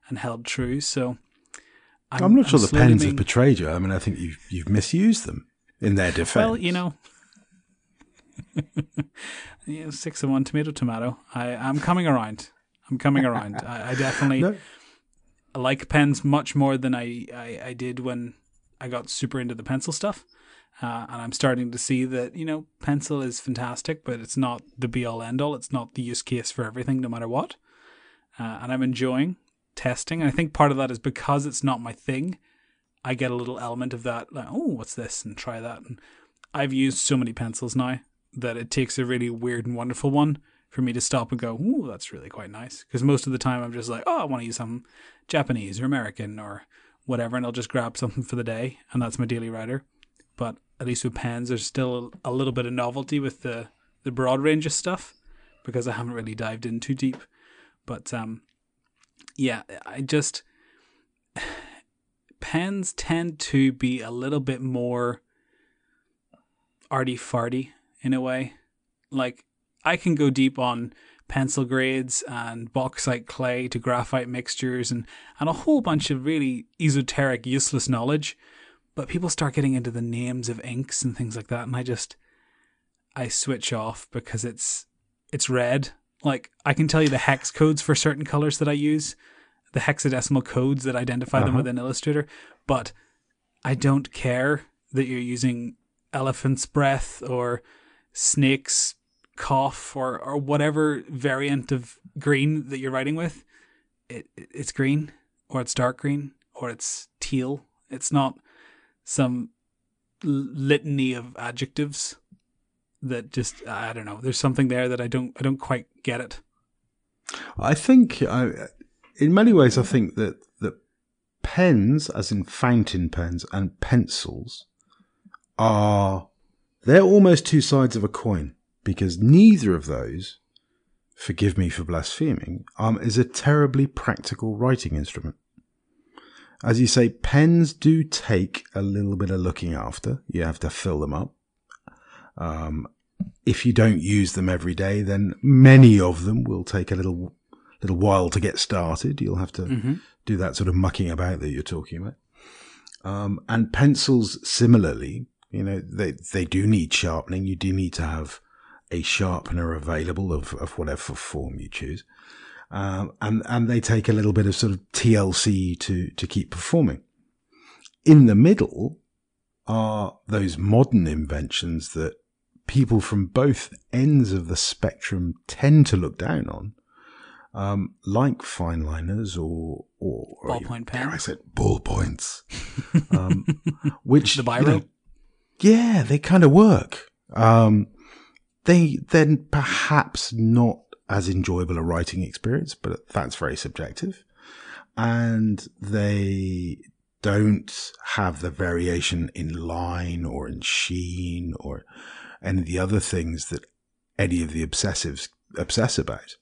and held true. So I'm, not sure the pens being- have betrayed you. I mean, I think you've you've misused them in their defence. Well, you know, yeah, six of one, tomato, tomato. I, I'm coming around. I'm coming around. I, I definitely No. like pens much more than I, I, I did when I got super into the pencil stuff. Uh, and I'm starting to see that, you know, pencil is fantastic, but it's not the be all end all. It's not the use case for everything, no matter what. Uh, and I'm enjoying testing. And I think part of that is because it's not my thing, I get a little element of that, like, oh, what's this? And try that. And I've used so many pencils now that it takes a really weird and wonderful one for me to stop and go, ooh, that's really quite nice. Because most of the time I'm just like, oh, I want to use something Japanese or American or whatever, and I'll just grab something for the day, and that's my daily writer. But at least with pens, there's still a little bit of novelty with the, the broad range of stuff because I haven't really dived in too deep. But um, yeah, I just pens tend to be a little bit more arty farty in a way. Like I can go deep on pencil grades and bauxite clay to graphite mixtures and, and a whole bunch of really esoteric, useless knowledge. But people start getting into the names of inks and things like that, and I just I switch off because it's it's red. Like I can tell you the hex codes for certain colors that I use, the hexadecimal codes that identify uh-huh. them within Illustrator, but I don't care that you're using elephant's breath or snake's cough or, or whatever variant of green that you're writing with. It, it's green or it's dark green or it's teal. It's not some litany of adjectives that just I don't know. There's something there that I don't I don't quite get it. I think I, in many ways, I think that that pens, as in fountain pens, and pencils are they're almost two sides of a coin because neither of those, forgive me for blaspheming, um, is a terribly practical writing instrument. As you say, pens do take a little bit of looking after. You have to fill them up. Um, if you don't use them every day, then many of them will take a little little while to get started. You'll have to mm-hmm. do that sort of mucking about that you're talking about. Um, and pencils, similarly, you know, they they do need sharpening. You do need to have a sharpener available of, of whatever form you choose. Um, and and they take a little bit of sort of TLC to to keep performing. In the middle are those modern inventions that people from both ends of the spectrum tend to look down on, um, like fine liners or or, or ballpoint pens. I said ballpoints, um, which the biro. You know, yeah, they kind of work. Um, they then perhaps not as enjoyable a writing experience, but that's very subjective, and they don't have the variation in line or in sheen or any of the other things that any of the obsessives obsess about.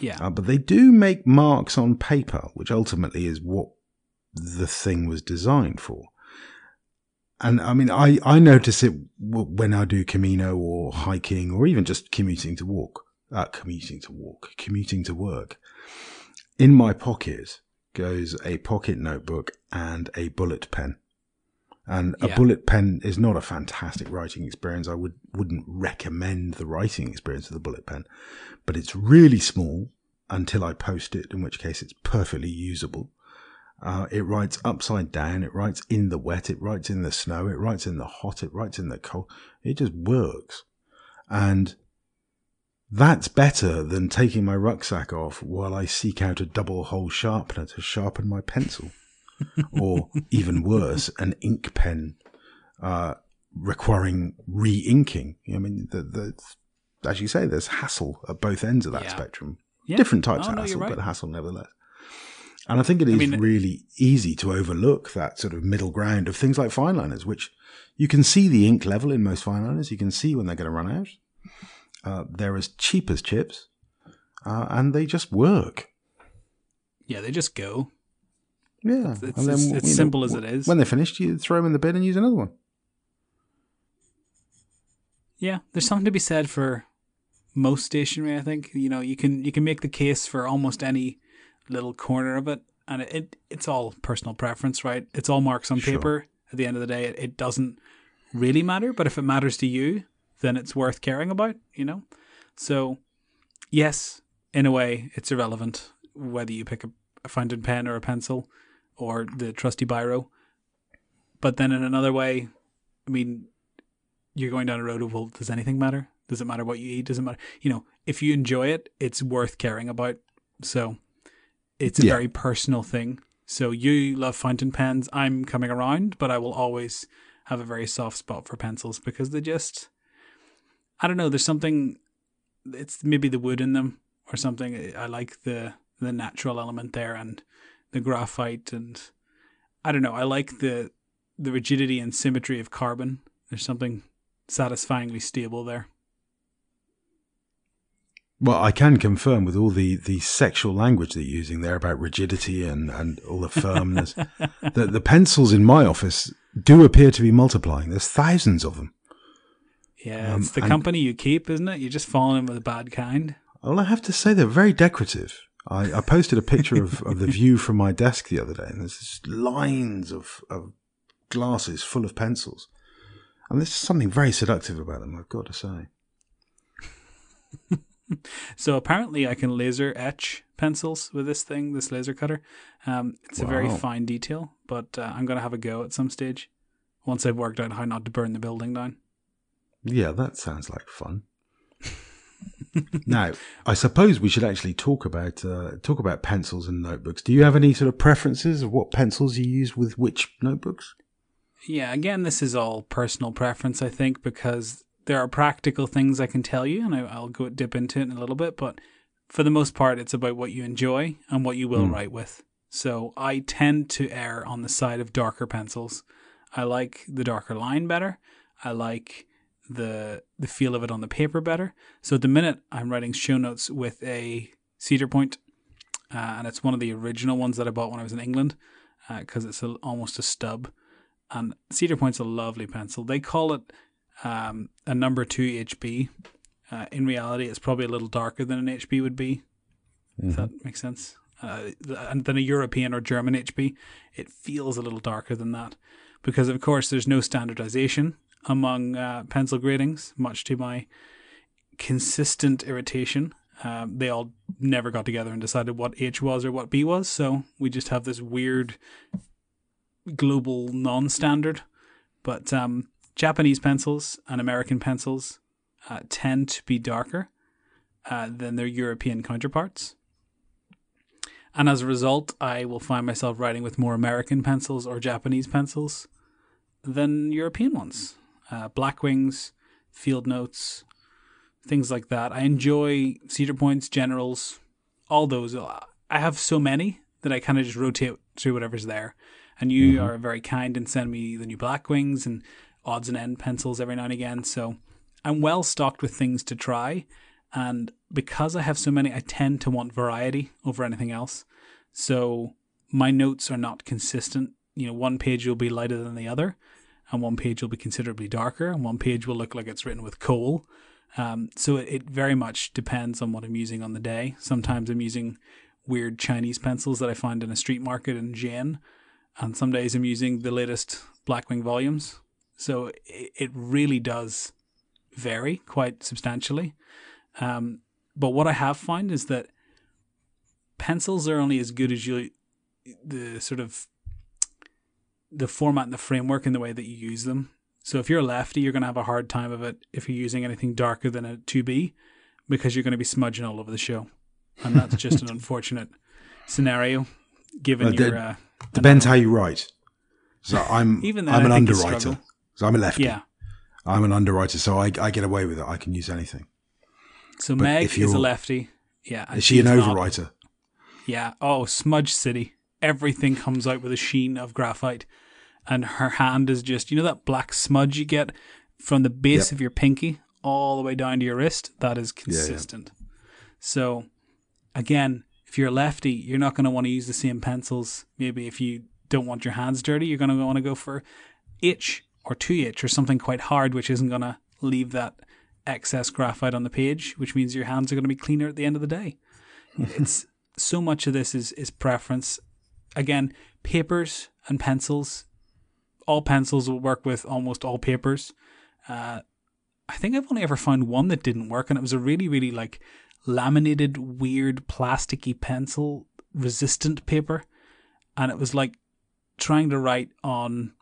Yeah. Uh, but they do make marks on paper, which ultimately is what the thing was designed for. And I mean, I, I notice it when I do Camino or hiking or even just commuting to walk, uh, commuting to walk, commuting to work. In my pocket goes a pocket notebook and a bullet pen. And a yeah. bullet pen is not a fantastic writing experience. I would wouldn't recommend the writing experience of the bullet pen, but it's really small until I post it, in which case it's perfectly usable. Uh, it writes upside down. It writes in the wet. It writes in the snow. It writes in the hot. It writes in the cold. It just works. And that's better than taking my rucksack off while I seek out a double hole sharpener to sharpen my pencil or even worse, an ink pen uh, requiring re-inking. I mean, the, the, as you say, there's hassle at both ends of that yeah. spectrum. Yeah. Different types oh, of hassle, no, right. but hassle nevertheless. And I think it is I mean, really easy to overlook that sort of middle ground of things like fine liners, which you can see the ink level in most fine liners. You can see when they're going to run out. Uh, they're as cheap as chips, uh, and they just work. Yeah, they just go. Yeah, it's, it's, then, it's, it's simple know, as it is. When they're finished, you throw them in the bin and use another one. Yeah, there's something to be said for most stationery. I think you know you can you can make the case for almost any little corner of it, and it, it it's all personal preference, right? It's all marks on sure. paper. At the end of the day, it, it doesn't really matter. But if it matters to you, then it's worth caring about. You know, so yes, in a way, it's irrelevant whether you pick a, a fountain pen or a pencil or the trusty biro. But then in another way, I mean, you're going down a road of well, does anything matter? Does it matter what you eat? Does it matter? You know, if you enjoy it, it's worth caring about. So it's a yeah. very personal thing. So you love fountain pens. I'm coming around, but I will always have a very soft spot for pencils because they just, I don't know, there's something it's maybe the wood in them or something. I like the the natural element there and the graphite and I don't know. I like the the rigidity and symmetry of carbon. There's something satisfyingly stable there. Well, I can confirm with all the, the sexual language that you're using there about rigidity and, and all the firmness that the pencils in my office do appear to be multiplying. There's thousands of them. Yeah, um, it's the company you keep, isn't it? You're just falling in with a bad kind. Well, I have to say they're very decorative. I, I posted a picture of, of the view from my desk the other day, and there's just lines of, of glasses full of pencils. And there's something very seductive about them, I've got to say. so apparently, I can laser etch pencils with this thing, this laser cutter. Um, it's wow. a very fine detail, but uh, I'm going to have a go at some stage once I've worked out how not to burn the building down. Yeah, that sounds like fun. now, I suppose we should actually talk about uh, talk about pencils and notebooks. Do you have any sort of preferences of what pencils you use with which notebooks? Yeah, again, this is all personal preference, I think, because there are practical things I can tell you, and I, will go dip into it in a little bit. But for the most part, it's about what you enjoy and what you will mm. write with. So I tend to err on the side of darker pencils. I like the darker line better. I like the the feel of it on the paper better. So at the minute, I'm writing show notes with a Cedar Pointe, uh, and it's one of the original ones that I bought when I was in England because uh, it's a, almost a stub. And Cedar Pointe's a lovely pencil. They call it um, a number two HB. Uh, in reality, it's probably a little darker than an HB would be. Mm-hmm. If that makes sense. Uh, and then a European or German HB, it feels a little darker than that because, of course, there's no standardization among uh, pencil gradings, much to my consistent irritation. Um, they all never got together and decided what H was or what B was, so we just have this weird global non standard. But um, Japanese pencils and American pencils uh, tend to be darker uh, than their European counterparts. And as a result, I will find myself writing with more American pencils or Japanese pencils than European ones uh, Blackwings, Field Notes, things like that. I enjoy Cedar Pointes, Generals, all those. I have so many that I kind of just rotate through whatever's there. And you mm-hmm. are very kind and send me the new Blackwings and odds and end pencils every now and again. So I'm well stocked with things to try. And because I have so many, I tend to want variety over anything else. So my notes are not consistent. You know, one page will be lighter than the other and one page will be considerably darker, and one page will look like it's written with coal. Um, so it, it very much depends on what I'm using on the day. Sometimes I'm using weird Chinese pencils that I find in a street market in Xi'an, and some days I'm using the latest Blackwing volumes. So it, it really does vary quite substantially. Um, but what I have found is that pencils are only as good as you the sort of the format and the framework and the way that you use them. So if you're a lefty, you're going to have a hard time of it if you're using anything darker than a 2B because you're going to be smudging all over the show. And that's just an unfortunate scenario given well, your. Uh, depends how you write. So I'm Even then, I'm an underwriter. So I'm a lefty. Yeah. I'm an underwriter, so I, I get away with it. I can use anything. So but Meg is a lefty. Yeah. Is she an overwriter? Not. Yeah. Oh, Smudge City. Everything comes out with a sheen of graphite and her hand is just you know that black smudge you get from the base yep. of your pinky all the way down to your wrist? That is consistent yeah, yeah. so again if you're a lefty you're not going to want to use the same pencils. Maybe if you don't want your hands dirty you're going to want to go for H or 2H or something quite hard which isn't going to leave that excess graphite on the page which means your hands are going to be cleaner at the end of the day. It's so much of this is is preference. Again papers and pencils all pencils will work with almost all papers. Uh, I think I've only ever found one that didn't work, and it was a really, really like laminated, weird, plasticky pencil resistant paper, and it was like trying to write on.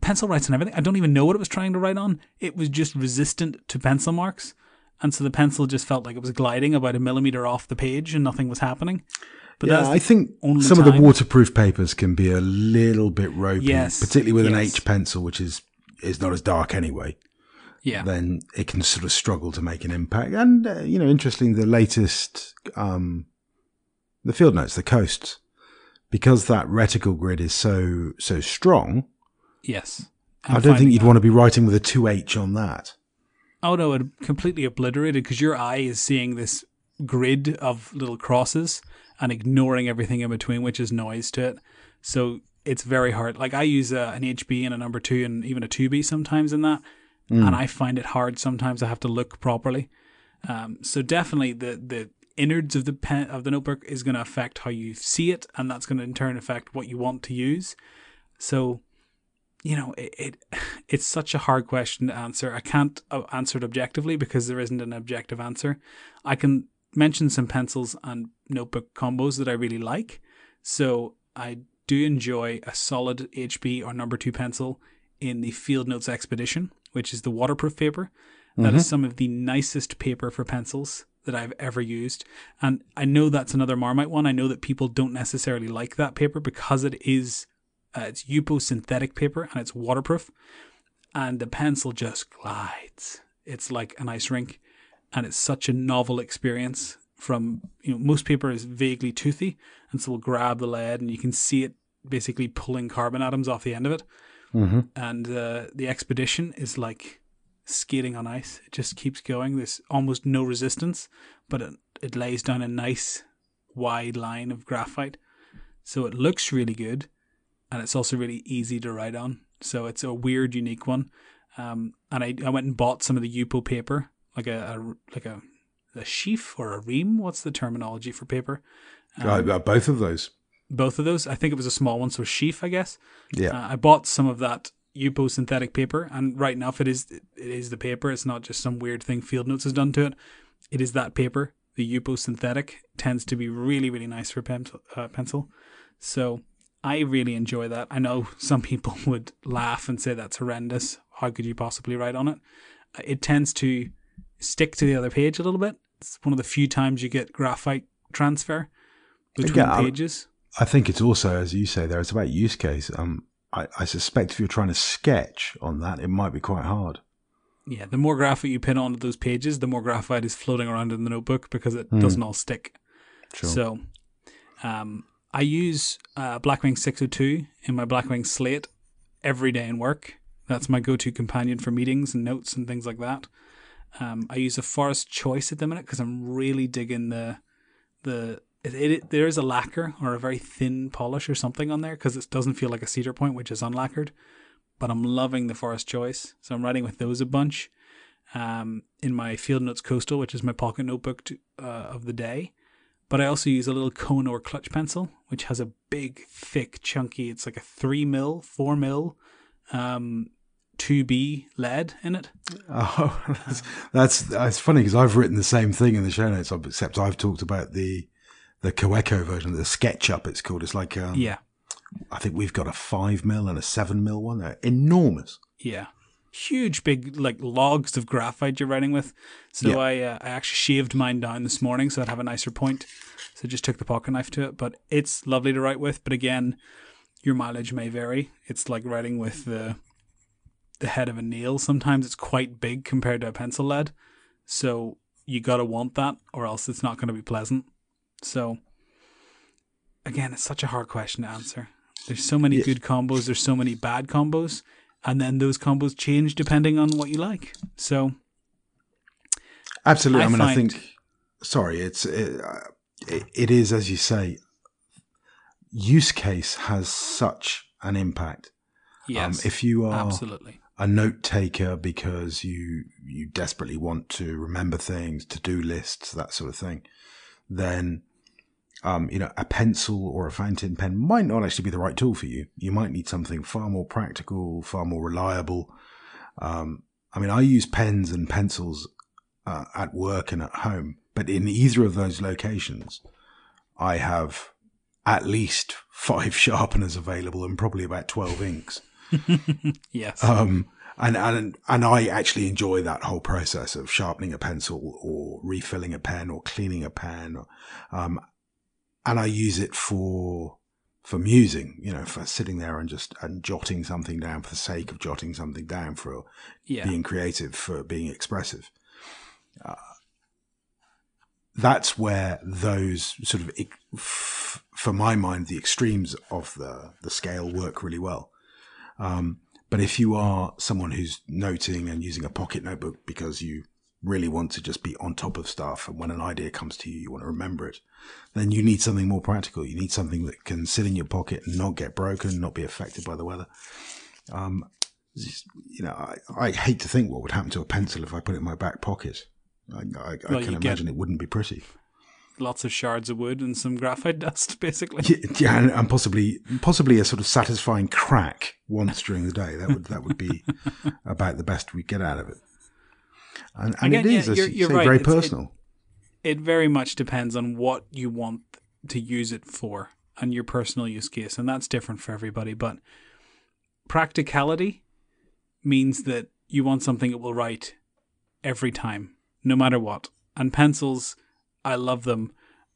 Pencil writes and everything. I don't even know what it was trying to write on. It was just resistant to pencil marks, and so the pencil just felt like it was gliding about a millimeter off the page, and nothing was happening. But yeah, I think some time. of the waterproof papers can be a little bit ropey, yes, particularly with yes. an H pencil, which is is not as dark anyway. Yeah. then it can sort of struggle to make an impact. And uh, you know, interesting, the latest, um, the field notes, the coasts, because that reticle grid is so so strong. Yes. I don't think you'd want to be writing with a two H on that. Oh no, it completely obliterated because your eye is seeing this grid of little crosses and ignoring everything in between, which is noise to it. So it's very hard. Like I use a, an HB and a number two and even a 2B sometimes in that. And I find it hard sometimes. I have to look properly. Um, so definitely the, the innards of the pen of the notebook is going to affect how you see it, and that's going to in turn affect what you want to use. So, you know, it, it it's such a hard question to answer. I can't uh, answer it objectively because there isn't an objective answer. I can mention some pencils and notebook combos that I really like. So I do enjoy a solid HB or number two pencil in the Field Notes Expedition, which is the waterproof paper. That is some of the nicest paper for pencils that I've ever used. And I know that's another Marmite one. I know that people don't necessarily like that paper because it is uh, it's Yupo synthetic paper and it's waterproof. And the pencil just glides. It's like an ice rink. And it's such a novel experience from, you know, most paper is vaguely toothy. And so we'll grab the lead and you can see it basically pulling carbon atoms off the end of it. Mm-hmm. And uh, the expedition is like skating on ice. It just keeps going. There's almost no resistance, but it, it lays down a nice wide line of graphite. So it looks really good, and it's also really easy to write on. So it's a weird, unique one. Um, and I, I went and bought some of the Yupo paper, like a, a like a a sheaf or a ream. What's the terminology for paper? Uh, uh, both of those. Both of those. I think it was a small one, so sheaf, I guess. Yeah. Uh, I bought some of that Yupo synthetic paper, and right enough, it is it is the paper. It's not just some weird thing Field Notes has done to it. It is that paper. The Yupo synthetic tends to be really really nice for pencil. Uh, pencil. So I really enjoy that. I know some people would laugh and say that's horrendous. How could you possibly write on it? Uh, It tends to stick to the other page a little bit. It's one of the few times you get graphite transfer between Yeah, pages. I think it's also, as you say, there, it's about use case. Um, I, I suspect if you're trying to sketch on that, it might be quite hard. Yeah, the more graphite you pin onto those pages, the more graphite is floating around in the notebook because it doesn't all stick. Sure. So, um, I use uh, Blackwing 602 in my Blackwing Slate every day in work. That's my go-to companion for meetings and notes and things like that. Um, I use a Forest Choice at the minute because I'm really digging the the. It, it, there is a lacquer or a very thin polish or something on there because it doesn't feel like a Cedar Pointe, which is unlacquered. But I'm loving the Forest Choice, so I'm writing with those a bunch. Um, in my Field Notes Coastal, which is my pocket notebook to, uh, of the day, but I also use a little cone or clutch pencil, which has a big, thick, chunky. It's like a three mil, four mil, um, 2B lead in it. Oh, that's that's, that's funny because I've written the same thing in the show notes, except I've talked about the the Coeco version, the SketchUp. It's called. It's like um, Yeah, I think we've got a five mil and a seven mil one. They're enormous. yeah, huge, big like logs of graphite you're writing with. So Yeah. I uh, I actually shaved mine down this morning so I'd have a nicer point. So just took the pocket knife to it, but it's lovely to write with. But again, your mileage may vary. It's like writing with the the head of a nail. Sometimes it's quite big compared to a pencil lead. So you gotta want that, or else it's not gonna be pleasant. So again, it's such a hard question to answer. There's so many Yeah. good combos. There's so many bad combos, and then those combos change depending on what you like. So Absolutely. I, I mean, I think. Sorry, it's it, uh, it, it is as you say. Use case has such an impact. yes, Um, if you are absolutely. A note taker because you you desperately want to remember things, to do lists, that sort of thing, then um, you know a pencil or a fountain pen might not actually be the right tool for you. You might need something far more practical, far more reliable. Um, I mean, I use pens and pencils uh, at work and at home, but in either of those locations, I have at least five sharpeners available and probably about twelve inks. Yes, Um, and, and, and I actually enjoy that whole process of sharpening a pencil or refilling a pen or cleaning a pen. Um, and I use it for for musing, you know, for sitting there and just and jotting something down for the sake of jotting something down, for Yeah. being creative, for being expressive. Uh, that's where those sort of, for my mind, the extremes of the the scale work really well. Um, but if you are someone who's noting and using a pocket notebook because you really want to just be on top of stuff, and when an idea comes to you, you want to remember it, then you need something more practical. You need something that can sit in your pocket and not get broken, not be affected by the weather. Um, you know, I, I hate to think what would happen to a pencil if I put it in my back pocket. I, I, I Well, can you get- imagine it wouldn't be pretty. Lots of shards of wood and some graphite dust, basically. Yeah, yeah, and, and possibly possibly a sort of satisfying crack once during the day. That would that would be about the best we get out of it. And, and Again, it is, yeah, as you're- you you're say, right. very It's- it- personal. It very much depends on what you want to use it for and your personal use case, and that's different for everybody. But practicality means that you want something that will write every time, no matter what. And pencils, I love them,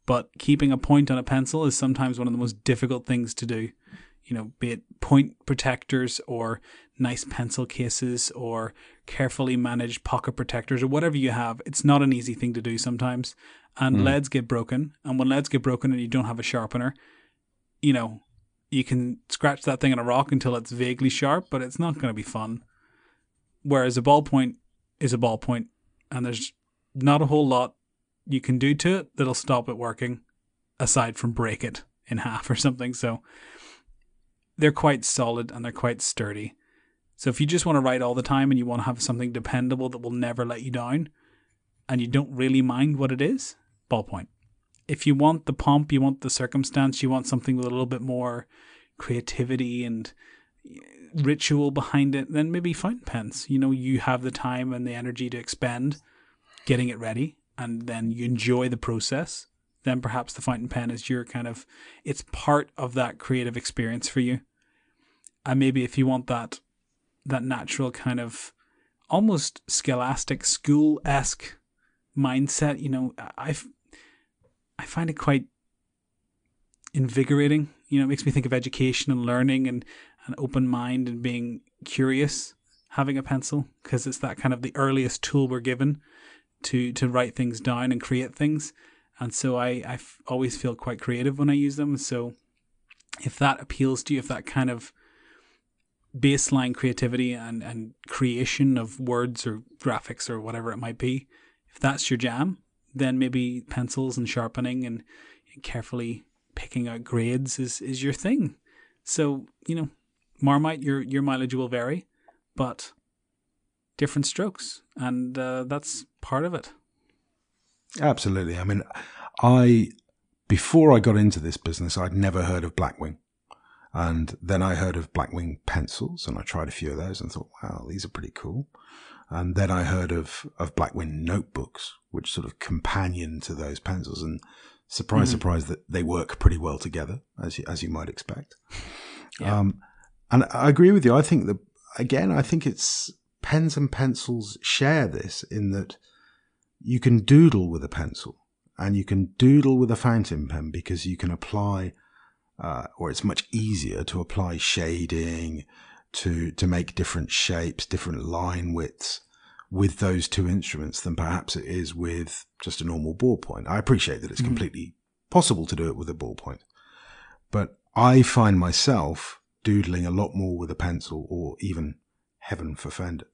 but keeping a point on a pencil is sometimes one of the most difficult things to do. You know, be it point protectors or nice pencil cases or carefully managed pocket protectors or whatever you have. It's not an easy thing to do sometimes. And mm. leads get broken. And when leads get broken and you don't have a sharpener, you know, you can scratch that thing on a rock until it's vaguely sharp, but it's not going to be fun. Whereas a ballpoint is a ballpoint, and there's not a whole lot you can do to it that'll stop it working, aside from break it in half or something. So they're quite solid and they're quite sturdy. So if you just want to write all the time and you want to have something dependable that will never let you down, and you don't really mind what it is, ballpoint. If you want the pomp, you want the circumstance, you want something with a little bit more creativity and ritual behind it, then maybe fountain pens. You know, you have the time and the energy to expend getting it ready, and then you enjoy the process. Then perhaps the fountain pen is your kind of, it's part of that creative experience for you. And maybe if you want that, that natural kind of almost scholastic school esque mindset, you know, I, I find it quite invigorating. You know, it makes me think of education and learning and an open mind and being curious having a pencil because it's that kind of the earliest tool we're given to to write things down and create things. And so I, I f- always feel quite creative when I use them. So if that appeals to you if that kind of baseline creativity and, and creation of words or graphics or whatever it might be if that's your jam then maybe pencils and sharpening and carefully picking out grades is, is your thing. So you know Marmite, your your mileage will vary, but different strokes, and uh, that's part of it. Absolutely. I mean, I before I got into this business, I'd never heard of Blackwing. And then I heard of Blackwing pencils and I tried a few of those and thought, wow, these are pretty cool. And then I heard of, of Blackwing notebooks, which sort of companion to those pencils. And surprise, surprise, that they work pretty well together, as you, as you might expect. Yeah. Um, and I agree with you. I think that, again, I think it's pens and pencils share this in that you can doodle with a pencil and you can doodle with a fountain pen because you can apply, uh, or it's much easier to apply shading to, to make different shapes, different line widths with those two instruments than perhaps it is with just a normal ballpoint. I appreciate that it's completely possible to do it with a ballpoint, but I find myself doodling a lot more with a pencil or even heaven forfend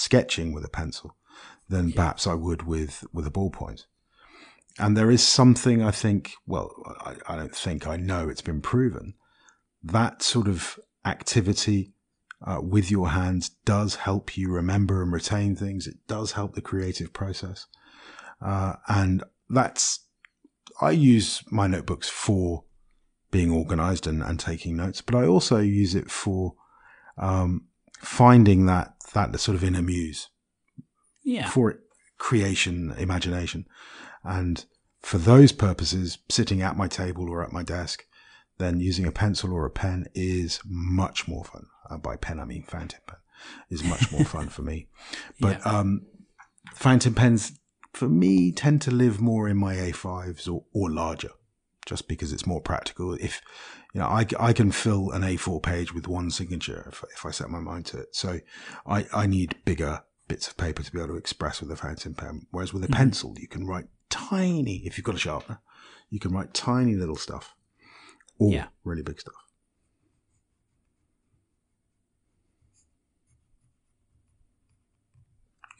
sketching with a pencil than perhaps I would with, with a ballpoint. And there is something I think, well, I, I don't think I know it's been proven that sort of activity uh, with your hands does help you remember and retain things. It does help the creative process. Uh, and that's, I use my notebooks for being organized and, and taking notes, but I also use it for um, finding that, that sort of inner muse Yeah, for creation, imagination. And for those purposes, sitting at my table or at my desk, then using a pencil or a pen is much more fun. Uh, by pen, I mean fountain pen is much more fun for me. But um, fountain pens, for me, tend to live more in my A5s or, or larger. just because it's more practical. If you know, I, I can fill an A4 page with one signature if, if I set my mind to it. So I, I need bigger bits of paper to be able to express with a fountain pen. Whereas with a mm-hmm. pencil, you can write tiny, if you've got a sharpener, you can write tiny little stuff or yeah. really big stuff.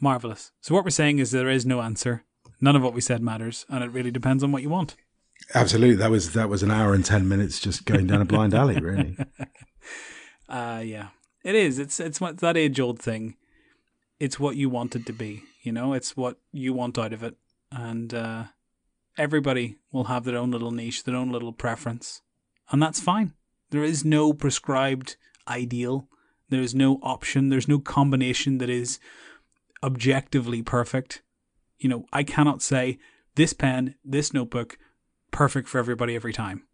Marvelous. So what we're saying is there is no answer. None of what we said matters, and it really depends on what you want. Absolutely. That was that was an hour and ten minutes just going down a blind alley, really. Uh yeah. It is. It's it's what that age old thing. It's what you want it to be, you know, it's what you want out of it. And uh everybody will have their own little niche, their own little preference. And that's fine. There is no prescribed ideal. There is no option. There's no combination that is objectively perfect. You know, I cannot say this pen, this notebook, perfect for everybody every time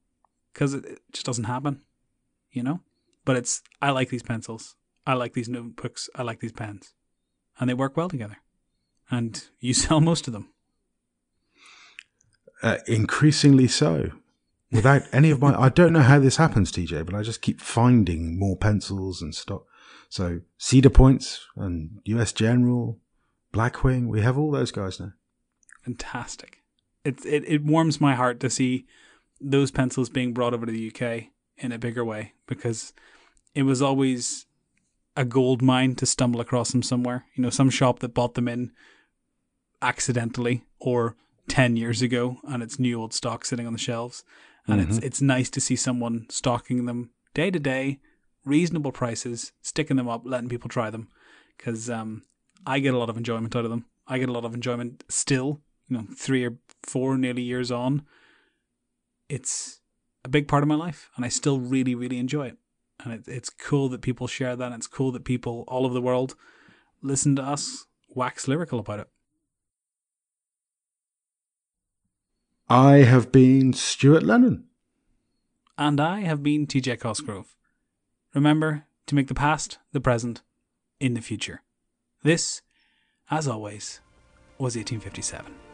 because it, just doesn't happen, you know? But it's, I like these pencils. I like these notebooks. I like these pens. And they work well together. And you sell most of them. Uh, increasingly so. Without any of my, I don't know how this happens, TJ, but I just keep finding more pencils and stock. So Cedar Pointes and US General, Blackwing, we have all those guys now. Fantastic it, it it warms my heart to see those pencils being brought over to the UK in a bigger way because it was always a gold mine to stumble across them somewhere. You know, some shop that bought them in accidentally or 10 years ago and it's new old stock sitting on the shelves. And mm-hmm. it's it's nice to see someone stocking them day to day, reasonable prices, sticking them up, letting people try them cuz um I get a lot of enjoyment out of them. I get a lot of enjoyment still you know, three or four nearly years on, it's a big part of my life, and I still really, really enjoy it. And it, it's cool that people share that. And it's cool that people all over the world listen to us wax lyrical about it. I have been Stuart Lennon. And I have been TJ Cosgrove. Remember to make the past the present in the future. This, as always, was 1857.